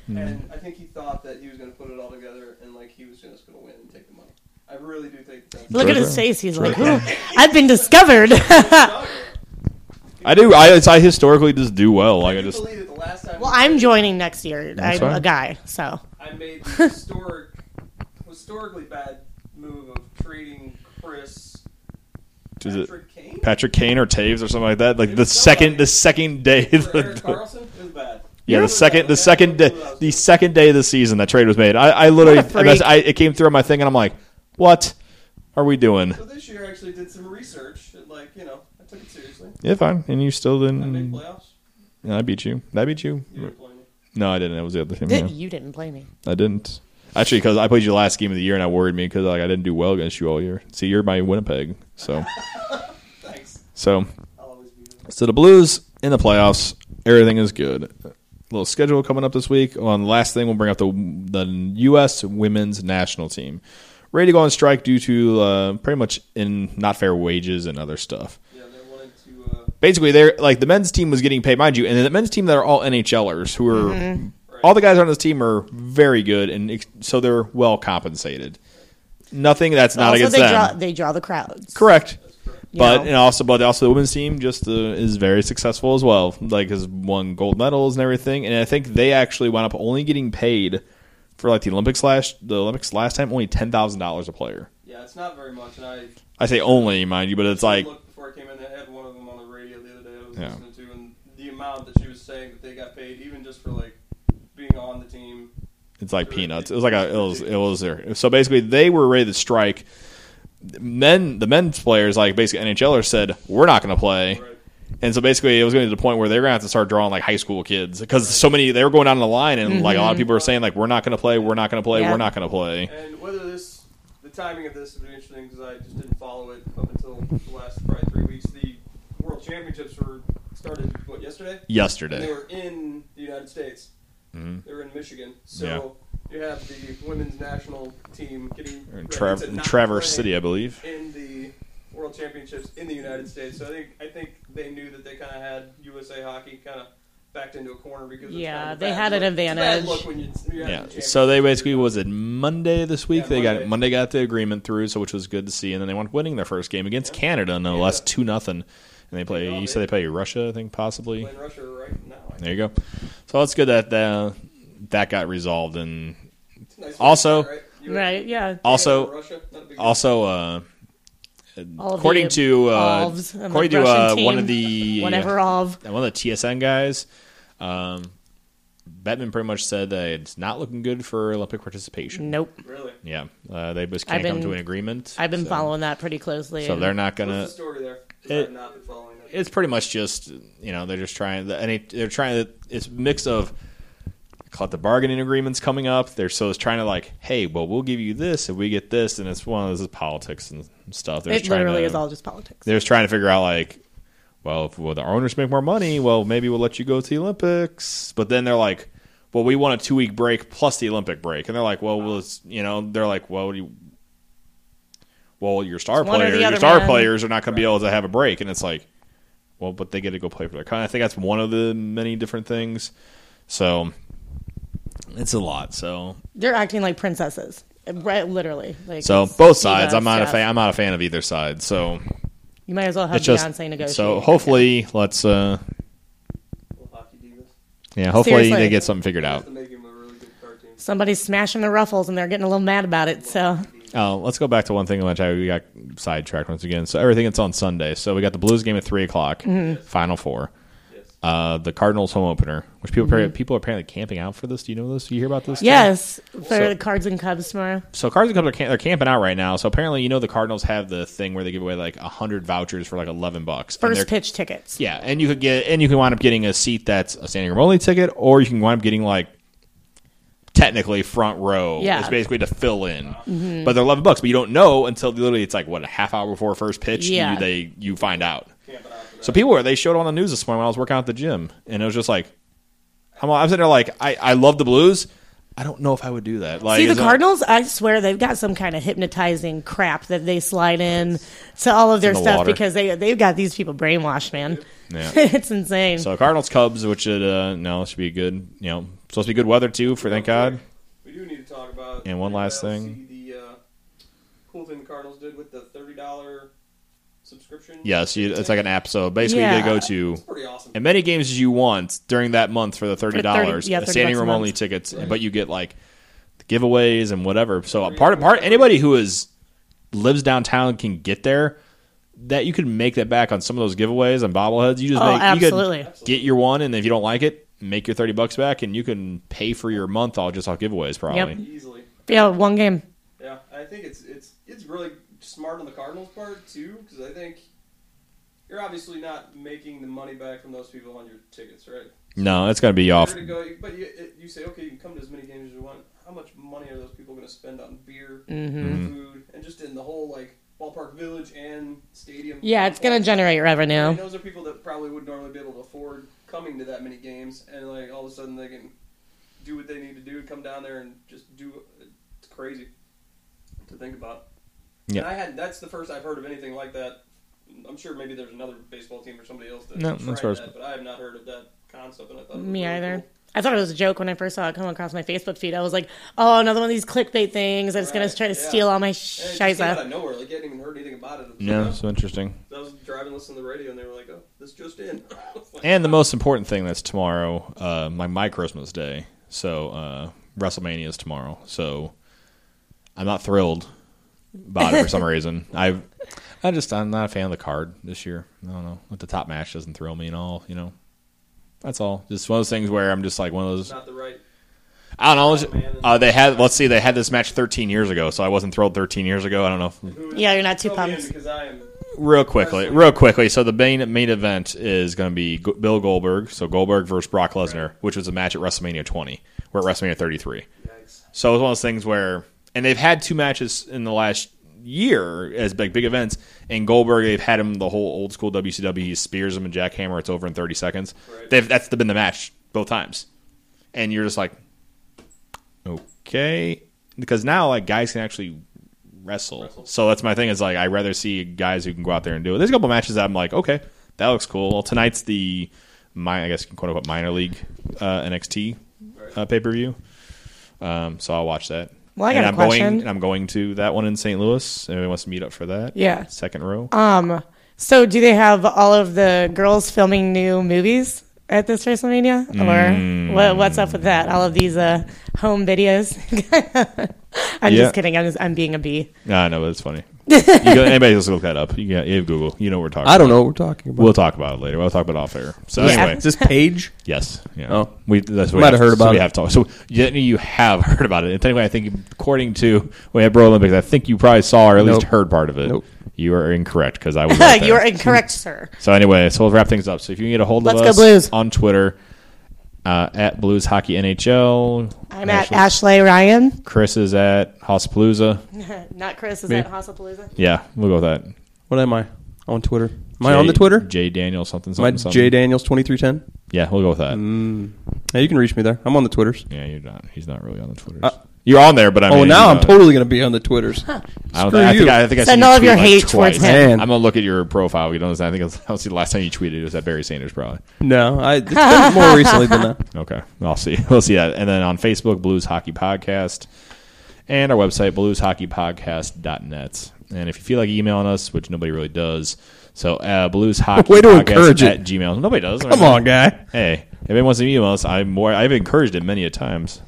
Hmm. and I think he thought that he was gonna put it all together and like he was just gonna win and take the money. I really do think that's. Look at his face. He's like, Ooh, I've been discovered. I do. I, I historically just do well. Like I Can just. believe it, the last time well, I'm joining next year. I'm fine. a guy, so. I made the historic, historically bad move of trading Chris. Is it Patrick Kane Patrick Kane or Toews or something like that? Like the second, the second day. for Eric the- Karlsson. It was bad. Yeah, the second, the second day, clue what I was the second day of the season that trade was made. I, I literally, What a. I, it came through on my thing, and I'm like, what are we doing? So this year, I actually did some research. And, like, you know, I took it seriously. Yeah, fine. And you still I made didn't. playoffs. Yeah, I beat you. Did I beat you? You didn't play me. No, I didn't. It was the other team. Yeah. You didn't play me. I didn't. Actually, because I played you last game of the year, and I worried me because like I didn't do well against you all year. See, you're my Winnipeg, so Thanks. so I'll always be there. So the Blues in the playoffs, everything is good. little schedule coming up this week. On the last thing, we'll bring up the the U.S. Women's National Team, ready to go on strike due to uh, pretty much in not fair wages and other stuff. Yeah, they wanted to. Uh, Basically, they're like the men's team was getting paid, mind you, and the men's team that are all NHLers who are Mm-hmm. all the guys on this team are very good, and so they're well compensated. Nothing that's not also, against they them. draw they draw the crowds. Correct. You But know? and also, but also the women's team just uh, is very successful as well. Like has won gold medals and everything, and I think they actually wound up only getting paid for like the Olympics last the Olympics last time only ten thousand dollars a player. yeah, it's not very much, and I I say only, mind you, but it's like looked before I came in. They had one of them on the radio the other day. I was Yeah. listening to, and the amount that she was saying that they got paid, even just for like being on the team. it's like peanuts. It was like a it was it was there. So basically, they were ready to strike. Men, the men's players, like basically NHLers, said we're not going to play. Right. And so basically, it was going to the point where they were going to have to start drawing like high school kids because so many they were going down the line, and like a lot of mm-hmm. people were saying like we're not going to play, we're not going to play, Yeah. we're not going to play. And whether this, the timing of this would be interesting because I just didn't follow it up until the last probably three weeks. The World Championships were started what yesterday, and they were in the United States. Mhm. They were in Michigan, so you have the women's national team getting in, ready Trav- to in Traverse City, I believe. in the World Championships in the United States. So I think I think they knew that they kind of had USA hockey kind of backed into a corner because Yeah, kind of they had an look. It's a bad advantage. look when you, you're Yeah. So they basically was it Monday this week? Yeah, they got Monday. Monday got the agreement through, so which was good to see, and then they wound up winning their first game against Canada, no less, two nothing. And they play. You they- said they play Russia, I think possibly. playing Russia right now. There you go. So it's good that uh, that got resolved, and nice Also- right? Right, yeah. also Russia, not a big also uh, according to uh, Ovs and the according to uh, one of the Whatever of. one of the TSN guys, um, Bettman pretty much said that it's not looking good for Olympic participation. Nope. Really? Yeah, uh, they just can't I've come to an agreement. I've been so, following that pretty closely. So they're not gonna. What's the story there? It- I've not been following it. It's pretty much just you know they're just trying. The, and they're trying to. It's a mix of collective bargaining agreements coming up. They're so it's trying to like, hey, well, we'll give you this if we get this, and it's one of those politics and stuff. They're it literally to, is all just politics. They're just trying to figure out like, well, if well, the owners make more money, well, maybe we'll let you go to the Olympics. But then they're like, well, we want a two week break plus the Olympic break, and they're like, well, we'll, you know, they're like, well, do you, well, your star It's one or the players, your star man. players are not going to be able to have a break, and it's like, well, but they get to go play for their country. I think that's one of the many different things. So it's a lot. So They're acting like princesses, right? Literally. Like so both sides. I'm not a fan. I'm not a fan of either side. So You might as well have it's just Beyonce negotiate. so hopefully let's uh Little hockey divas. yeah hopefully Seriously. they get something figured out. to make him a really good cartoon. somebody's smashing the ruffles and they're getting a little mad about it. So Oh, let's go back to one thing which I we got sidetracked once again. So everything that's on Sunday. So we got the Blues game at three o'clock, Mm-hmm. Final Four. Uh, the Cardinals home opener, which people people are apparently camping out for this. Do you know this? Do you hear about this? Jen? yes, for So- the Cards and Cubs tomorrow. So Cards and Cubs are camp- they're camping out right now. So apparently, you know, the Cardinals have the thing where they give away like hundred vouchers for like eleven bucks. First they're- pitch tickets. Yeah, and you could get and you can wind up getting a seat that's a standing room only ticket, or you can wind up getting like technically front row. Yeah. It's basically to fill in. But they're eleven bucks, but you don't know until literally it's like what a half hour before first pitch. Yeah. You, they you find out. Camping out for that. So people were they showed on the news this morning when I was working out at the gym, and it was just like, I'm, I'm sitting there like I I love the Blues. I don't know if I would do that. Like See the Cardinals, I swear they've got some kind of hypnotizing crap that they slide in to all of their the stuff water. because they they've got these people brainwashed, man. Yeah. it's insane. So Cardinals Cubs, which should uh, no should be good. You know, supposed to be good weather too. For thank God. We do need to talk about. And one last thing. The uh, cool thing the Cardinals did with the thirty dollar subscription. Yes, you, it's like an app. So basically, Yeah. you go to pretty awesome. as many games as you want during that month for the thirty dollars. yeah, standing room only tickets, but you get like giveaways and whatever. So part of part anybody who is lives downtown can get there. That you can make that back on some of those giveaways and bobbleheads. You just Oh, make you absolutely. could get your one, and if you don't like it, make your thirty bucks back, and you can pay for your month all just off giveaways probably. Yep. Easily. yeah, one game. Yeah, I think it's it's it's really smart on the Cardinals' part too, because I think you're obviously not making the money back from those people on your tickets, right? No, it's gonna be You're off. gonna go, but you, you say, okay, you can come to as many games as you want. How much money are those people going to spend on beer, Mm-hmm. food, and just in the whole like ballpark village and stadium? Yeah, it's going to complex? generate And revenue. those are people that probably wouldn't normally be able to afford coming to that many games, and like all of a sudden they can do what they need to do, come down there and just do. Uh, it's crazy to think about. Yeah. And I had that's the first I've heard of anything like that. I'm sure maybe there's another baseball team or somebody else that No, tried that's first. that, but I have not heard of that concept. And I thought Me really either. cool. I thought it was a joke when I first saw it come across my Facebook feed. I was like, "Oh, another one of these clickbait things that's going Right, to try to yeah. steal all my And it came out shiza." of nowhere. Like, I hadn't even heard anything about it. It was No, like, so interesting. oh. I was driving, listening to the radio, and they were like, "Oh, this just in." Like, And the most important thing that's tomorrow, uh, my my Christmas day. So uh, WrestleMania is tomorrow. So I'm not thrilled about it for some reason. I I just I'm not a fan of the card this year. I don't know. Like the top match doesn't thrill me at all. You know. That's all. Just one of those things where I'm just like one of those. not the right. I don't know. Uh, they had let's see. They had this match 13 years ago, so I wasn't thrilled 13 years ago. I don't know. If, Yeah, you're not too fill me in pumped. because I am. real quickly, Wrestling. real quickly. So the main main event is going to be G- Bill Goldberg. So Goldberg versus Brock Lesnar, which was a match at WrestleMania 20. We're at WrestleMania 33. Yikes. So it was one of those things where, and they've had two matches in the last year as big big events. And Goldberg, they've had him the whole old school WCW. He spears him and jackhammer. It's over in 30 seconds. Right. They've that's been the match both times. And you're just like, okay, because now like guys can actually wrestle. Wrestle. So that's my thing. Is like I rather see guys who can go out there and do it. There's a couple matches that I'm like, okay, that looks cool. Well, tonight's the my I guess quote unquote minor league uh, NXT uh, pay per view. Um, so I'll watch that. Well, I and got a I'm question. going. And I'm going to that one in St. Louis. Anybody wants to meet up for that? Yeah. Second row. Um. So, do they have all of the girls filming new movies at this WrestleMania, or Mm. what, what's up with that? All of these uh, home videos. I'm Yeah. just kidding. I'm, just, I'm being a bee. no, no, but it's funny. you go, anybody else look that up? You got you have Google. You know what we're talking. I don't about. know what we're talking about. We'll talk about it later. We'll talk about it off air. So Yeah. anyway, Is this page? Yes. Yeah. Oh. we that's what Might we have heard so about we it. Have talked. So yeah, you have heard about it. And technically, I think according to we had Bro Olympics, I think you probably saw or at least heard part of it. Nope. You are incorrect because I was. Right there. You're incorrect, sir. So anyway, so we'll wrap things up. So if you can get a hold Let's of go us Blues. on Twitter uh, at Blues Hockey NHL. I'm at Ashley- Ashley Ryan. Chris is at Hossapalooza. Not Chris. Is Me. at Hossapalooza? Yeah, we'll go with that. What am I on Twitter? Am I on the Twitter? J Daniel something Am I something. something. J Daniels twenty three ten? Yeah, we'll go with that. Mm. Yeah, you can reach me there. I'm on the Twitters. Yeah, you're not. He's not really on the Twitters. Uh, You're on there, but I Oh, mean, now you I'm totally going to be on the Twitters. I, don't, Screw I think you. I, I think I Send all of tweet your like hate twice. towards him. Man. I'm gonna look at your profile. You know, I think it I don't see the last time you tweeted. It was at Barry Sanders, probably. No, I, it's been more recently than that. Okay, I'll see. We'll see that. And then on Facebook, Blues Hockey Podcast, and our website, blueshockeypodcast.net. And if you feel like emailing us, which nobody really does, so uh, Blues Hockey Way to Podcast encourage at it. Gmail. Nobody does. Come on, guy. Hey, if anyone wants to email us, I'm more. I've encouraged it many a times.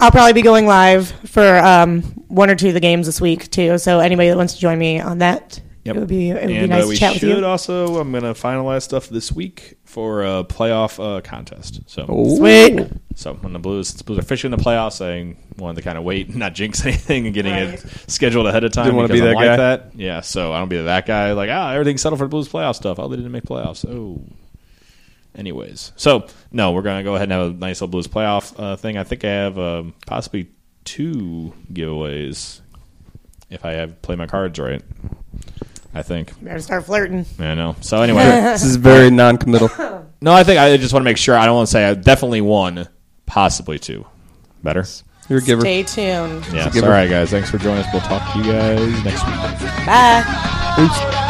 I'll probably be going live for um, one or two of the games this week too. So anybody that wants to join me on that, Yep. it would be it would be nice uh, to chat with you should you. also. I'm going to finalize stuff this week for a playoff uh, contest. So. Oh. Sweet. So when the Blues, the Blues are fishing the playoffs, I wanted to kind of wait, and not jinx anything, and getting Right. it scheduled ahead of time. Didn't wanna because be I'm that like guy? that. Yeah, so I don't be that guy. Like ah, everything's settled for the Blues playoff stuff. Oh, they didn't make playoffs. Oh. Anyways, so no, we're gonna go ahead and have a nice little Blues playoff uh, thing. I think I have um, possibly two giveaways if I have play my cards right. I think. Better start flirting. I know. So anyway, This is very non-committal. no, I think I just want to make sure. I don't want to say I definitely one, possibly two. Better. You're a giver. Stay tuned. Yeah. All right, guys. Thanks for joining us. We'll talk to you guys next week. Bye. Oops.